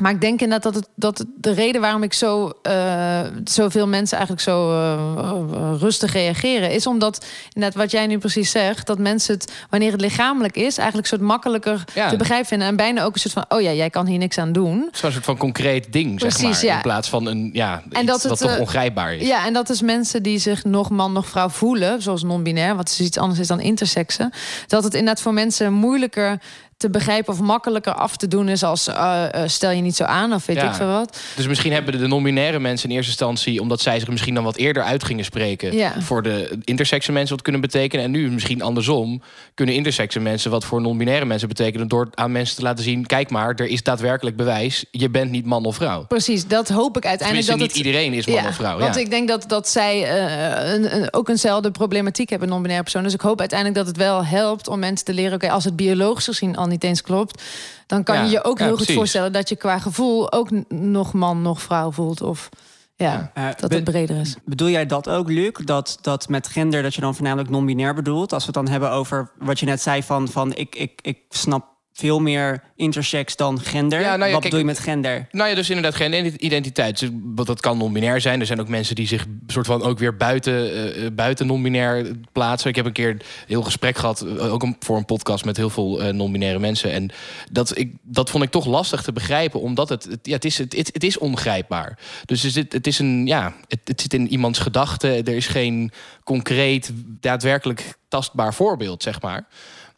maar ik denk inderdaad dat, het, dat het de reden waarom ik zo eh, zoveel mensen eigenlijk zo eh, eh, rustig reageren, is omdat inderdaad wat jij nu precies zegt, dat mensen het wanneer het lichamelijk is, eigenlijk een soort makkelijker Ja. te begrijpen vinden en bijna ook een soort van oh ja, jij kan hier niks aan doen. Zo'n soort van concreet ding, zeg maar. ja. In plaats van een, ja, En dat het, wat toch ongrijpbaar is. Ja, en dat is mensen die zich nog man, nog vrouw voelen, zoals non-binair, wat dus iets anders is dan interseksen. Dat het inderdaad voor mensen moeilijker te begrijpen of makkelijker af te doen is als eh, eh, stel je niet zo aan of weet Ja. ik veel wat. Dus misschien hebben de non-binaire mensen in eerste instantie, omdat zij zich misschien dan wat eerder uit gingen spreken, Ja. voor de intersexe mensen wat kunnen betekenen. En nu misschien andersom kunnen intersexe mensen wat voor non-binaire mensen betekenen, door aan mensen te laten zien: kijk maar, er is daadwerkelijk bewijs, je bent niet man of vrouw. Precies, dat hoop ik uiteindelijk. Tenminste, dat niet het, iedereen is man of vrouw. Want ik denk dat, dat zij eh, een, een- ook eenzelfde problematiek hebben, non-binaire personen. Dus ik hoop uiteindelijk dat het wel helpt om mensen te leren... oké, als het biologisch gezien al niet eens klopt... dan kan Ja, je je ook ja, heel goed voorstellen... dat je qua gevoel ook nog man, nog vrouw voelt. Of ja, Eh, dat het breder is. Bedoel jij dat ook, Luc? Dat, dat met gender dat je dan voornamelijk non-binair bedoelt? Als we het dan hebben over wat je net zei van, van ik, ik, ik snap veel meer intersex dan gender. Ja, nou ja, wat kijk, bedoel je met gender? Nou ja, dus inderdaad geen ident- identiteit. Dus, want dat kan non-binair zijn. Er zijn ook mensen die zich soort van ook weer buiten, eh, eh, buiten non-binair plaatsen. Ik heb een keer een heel gesprek gehad, eh, ook een, voor een podcast met heel veel non-binaire mensen. En dat, ik, dat vond ik toch lastig te begrijpen, omdat het, het, ja, het, is, het, het, het is ongrijpbaar. Dus het, is- het is een, ja, het, het zit in iemands gedachten. Er is geen concreet, daadwerkelijk tastbaar voorbeeld, zeg maar.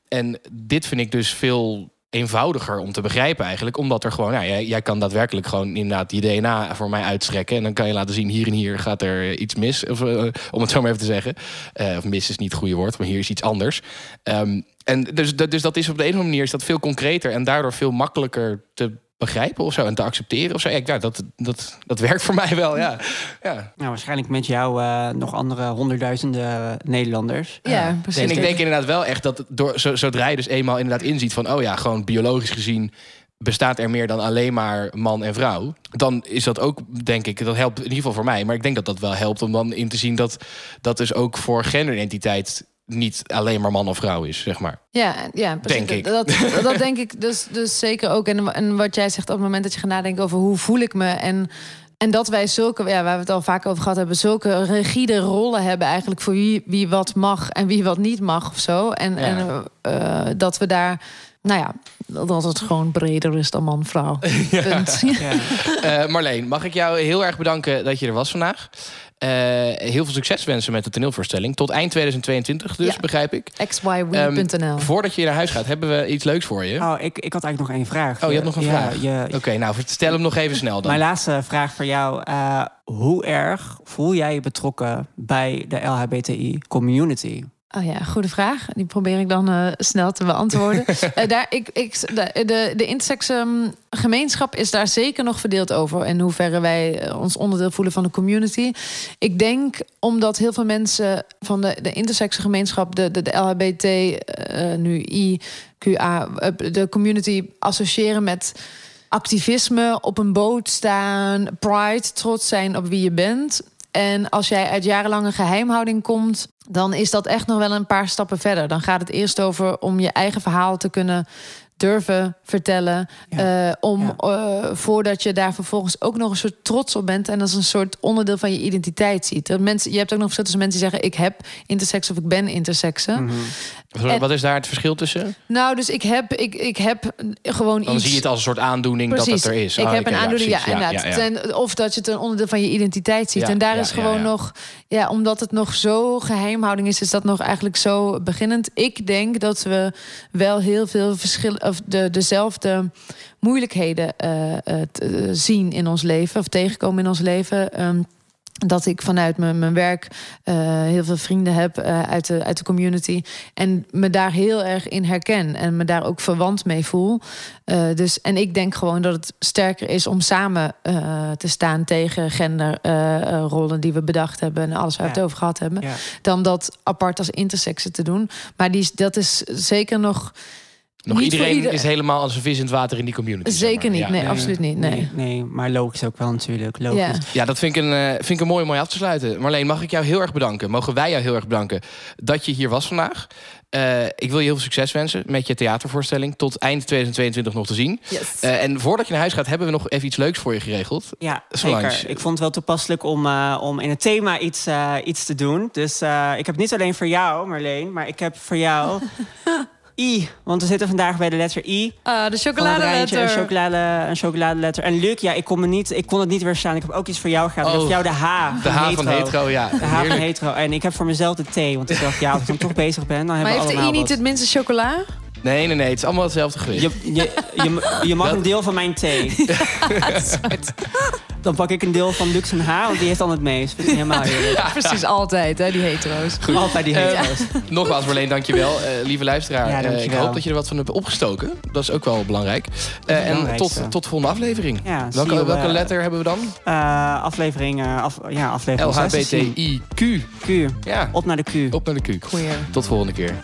En dit vind ik dus veel eenvoudiger om te begrijpen eigenlijk. Omdat er gewoon, ja, jij, kan daadwerkelijk gewoon inderdaad die DNA voor mij uitstrekken. En dan kan je laten zien, hier en hier gaat er iets mis. Of, eh, om het zo maar even te zeggen. Eh, of mis is niet het goede woord, maar hier is iets anders. Ehm, en dus, dus dat is op de een of andere manier is dat veel concreter. En daardoor veel makkelijker te begrijpen of zo. En te accepteren of zo. Ja, dat, dat, dat werkt voor mij wel, ja. ja. Nou, waarschijnlijk met jou eh, nog andere honderdduizenden Nederlanders. Ja, precies. En ik denk inderdaad wel echt dat door, zo- zodra je dus eenmaal inderdaad inziet van, oh ja, gewoon biologisch gezien bestaat er meer dan alleen maar man en vrouw. Dan is dat ook, denk ik, dat helpt in ieder geval voor mij. Maar ik denk dat dat wel helpt om dan in te zien dat dat dus ook voor genderidentiteit niet alleen maar man of vrouw is, zeg maar. Ja, ja precies. Denk ik. Dat, dat, dat denk ik dus, dus zeker ook. En, en wat jij zegt op het moment dat je gaat nadenken over hoe voel ik me en en dat wij zulke, ja, waar we het al vaak over gehad hebben, zulke rigide rollen hebben eigenlijk voor wie, wie wat mag en wie wat niet mag of zo. En, Ja. en eh, dat we daar, nou ja, dat het gewoon breder is dan man-vrouw. (laughs) Punt. Ja. Eh, Marleen, mag ik jou heel erg bedanken dat je er was vandaag. Eh, heel veel succes wensen met de toneelvoorstelling. Tot eind 2022 dus, Ja. begrijp ik. xywe.nl. Ehm, voordat je naar huis gaat, hebben we iets leuks voor je. Oh, ik, ik had eigenlijk nog één vraag. Oh, je had nog een Ja, vraag? je- Oké, nou, stel hem nog even snel dan. Mijn laatste vraag voor jou. eh, hoe erg voel jij je betrokken bij de LHBTI-community? Oh ja, goede vraag. Die probeer ik dan eh, snel te beantwoorden. (laughs) Eh, daar, ik, ik, de, de, de intersex ehm, gemeenschap is daar zeker nog verdeeld over. In hoeverre wij eh, ons onderdeel voelen van de community. Ik denk omdat heel veel mensen van de, de intersex gemeenschap, de, de, de LHBT, nu I, QA, eh, de community associëren met activisme, op een boot staan, pride, trots zijn op wie je bent. En als jij uit jarenlange geheimhouding komt, dan is dat echt nog wel een paar stappen verder. Dan gaat het eerst over om je eigen verhaal te kunnen durven vertellen. Ja. eh, om Ja. eh, voordat je daar vervolgens ook nog een soort trots op bent en als een soort onderdeel van je identiteit ziet. Dat mensen, je hebt ook nog verschil tussen mensen die zeggen: ik heb intersex of ik ben intersexe. Mhm. En- Wat is daar het verschil tussen? Nou, dus ik heb, ik, ik heb gewoon Dan iets. zie je het als een soort aandoening dat het er is. Ik Oh, heb een aandoening, ja, inderdaad. Ten- of dat je het een onderdeel van je identiteit ziet. Ja, en daar ja, is ja, gewoon ja. nog, ja, omdat het nog zo geheim frame-houding is, is dat nog eigenlijk zo beginnend. Ik denk dat we wel heel veel verschillen, of de, dezelfde moeilijkheden eh, eh, eh, zien in ons leven, of tegenkomen in ons leven. Ehm, dat ik vanuit mijn, mijn werk eh, heel veel vrienden heb eh, uit, de, uit de community. En me daar heel erg in herken. En me daar ook verwant mee voel. Eh, dus, en ik denk gewoon dat het sterker is om samen te staan tegen genderrollen die we bedacht hebben. En alles waar we Ja. het over gehad hebben. Ja. Dan dat apart als intersexen te doen. Maar die, dat is zeker nog. Nog niet iedereen ieder- is helemaal als een vis in het water in die community. zeg Zeker maar. niet. Ja. Nee, absoluut niet. Nee. nee, maar logisch ook wel natuurlijk. Logisch. Ja. Ja, dat vind ik, een, eh, vind ik een mooi om mooi af te sluiten. Marleen, mag ik jou heel erg bedanken? Mogen wij jou heel erg bedanken dat je hier was vandaag? Eh, ik wil je heel veel succes wensen met je theatervoorstelling. Tot eind 2022 nog te zien. Yes. Eh, en voordat je naar huis gaat, hebben we nog even iets leuks voor je geregeld. Ja, Solange. zeker. Ik vond het wel toepasselijk om, eh, om in het thema iets, iets te doen. Dus eh, ik heb niet alleen voor jou, Marleen, maar ik heb voor jou (laughs) I. Want we zitten vandaag bij de letter I. Ah, de rijtje, Een, chocoladeletter. chocolade, een chocoladeletter. En Luc, ja, ik kon, me niet, ik kon het niet weerstaan. Ik heb ook iets voor jou gehad. Ik heb Oh. voor jou de H. De H van hetero, ja. De H van hetero. En ik heb voor mezelf de T. Want ik dacht, ja, als ik dan toch bezig ben, dan Maar hebben we heeft de allemaal I niet wat. het minste chocola? Nee, nee, nee. Het is allemaal hetzelfde gewicht. Je, je, je, je mag (laughs) Dat- een deel van mijn thee. (laughs) Dan pak ik een deel van Lux en H, want die heeft dan het meest. Vind ik helemaal eerlijk. Precies altijd, hè, die hetero's. Altijd die Eh, hetero's. (laughs) Nogmaals, Marleen, dankjewel. Eh lieve luisteraar, Ja, eh, ik hoop dat je er wat van hebt opgestoken. Dat is ook wel belangrijk. Eh, en tot, tot de volgende aflevering. Ja, welke welke letter hebben we dan? Eh, aflevering, eh, af, ja, aflevering 6 te zien. LHBTIQ. Q. Ja, Op naar de Q. op naar de Q. Goeie. Tot volgende keer.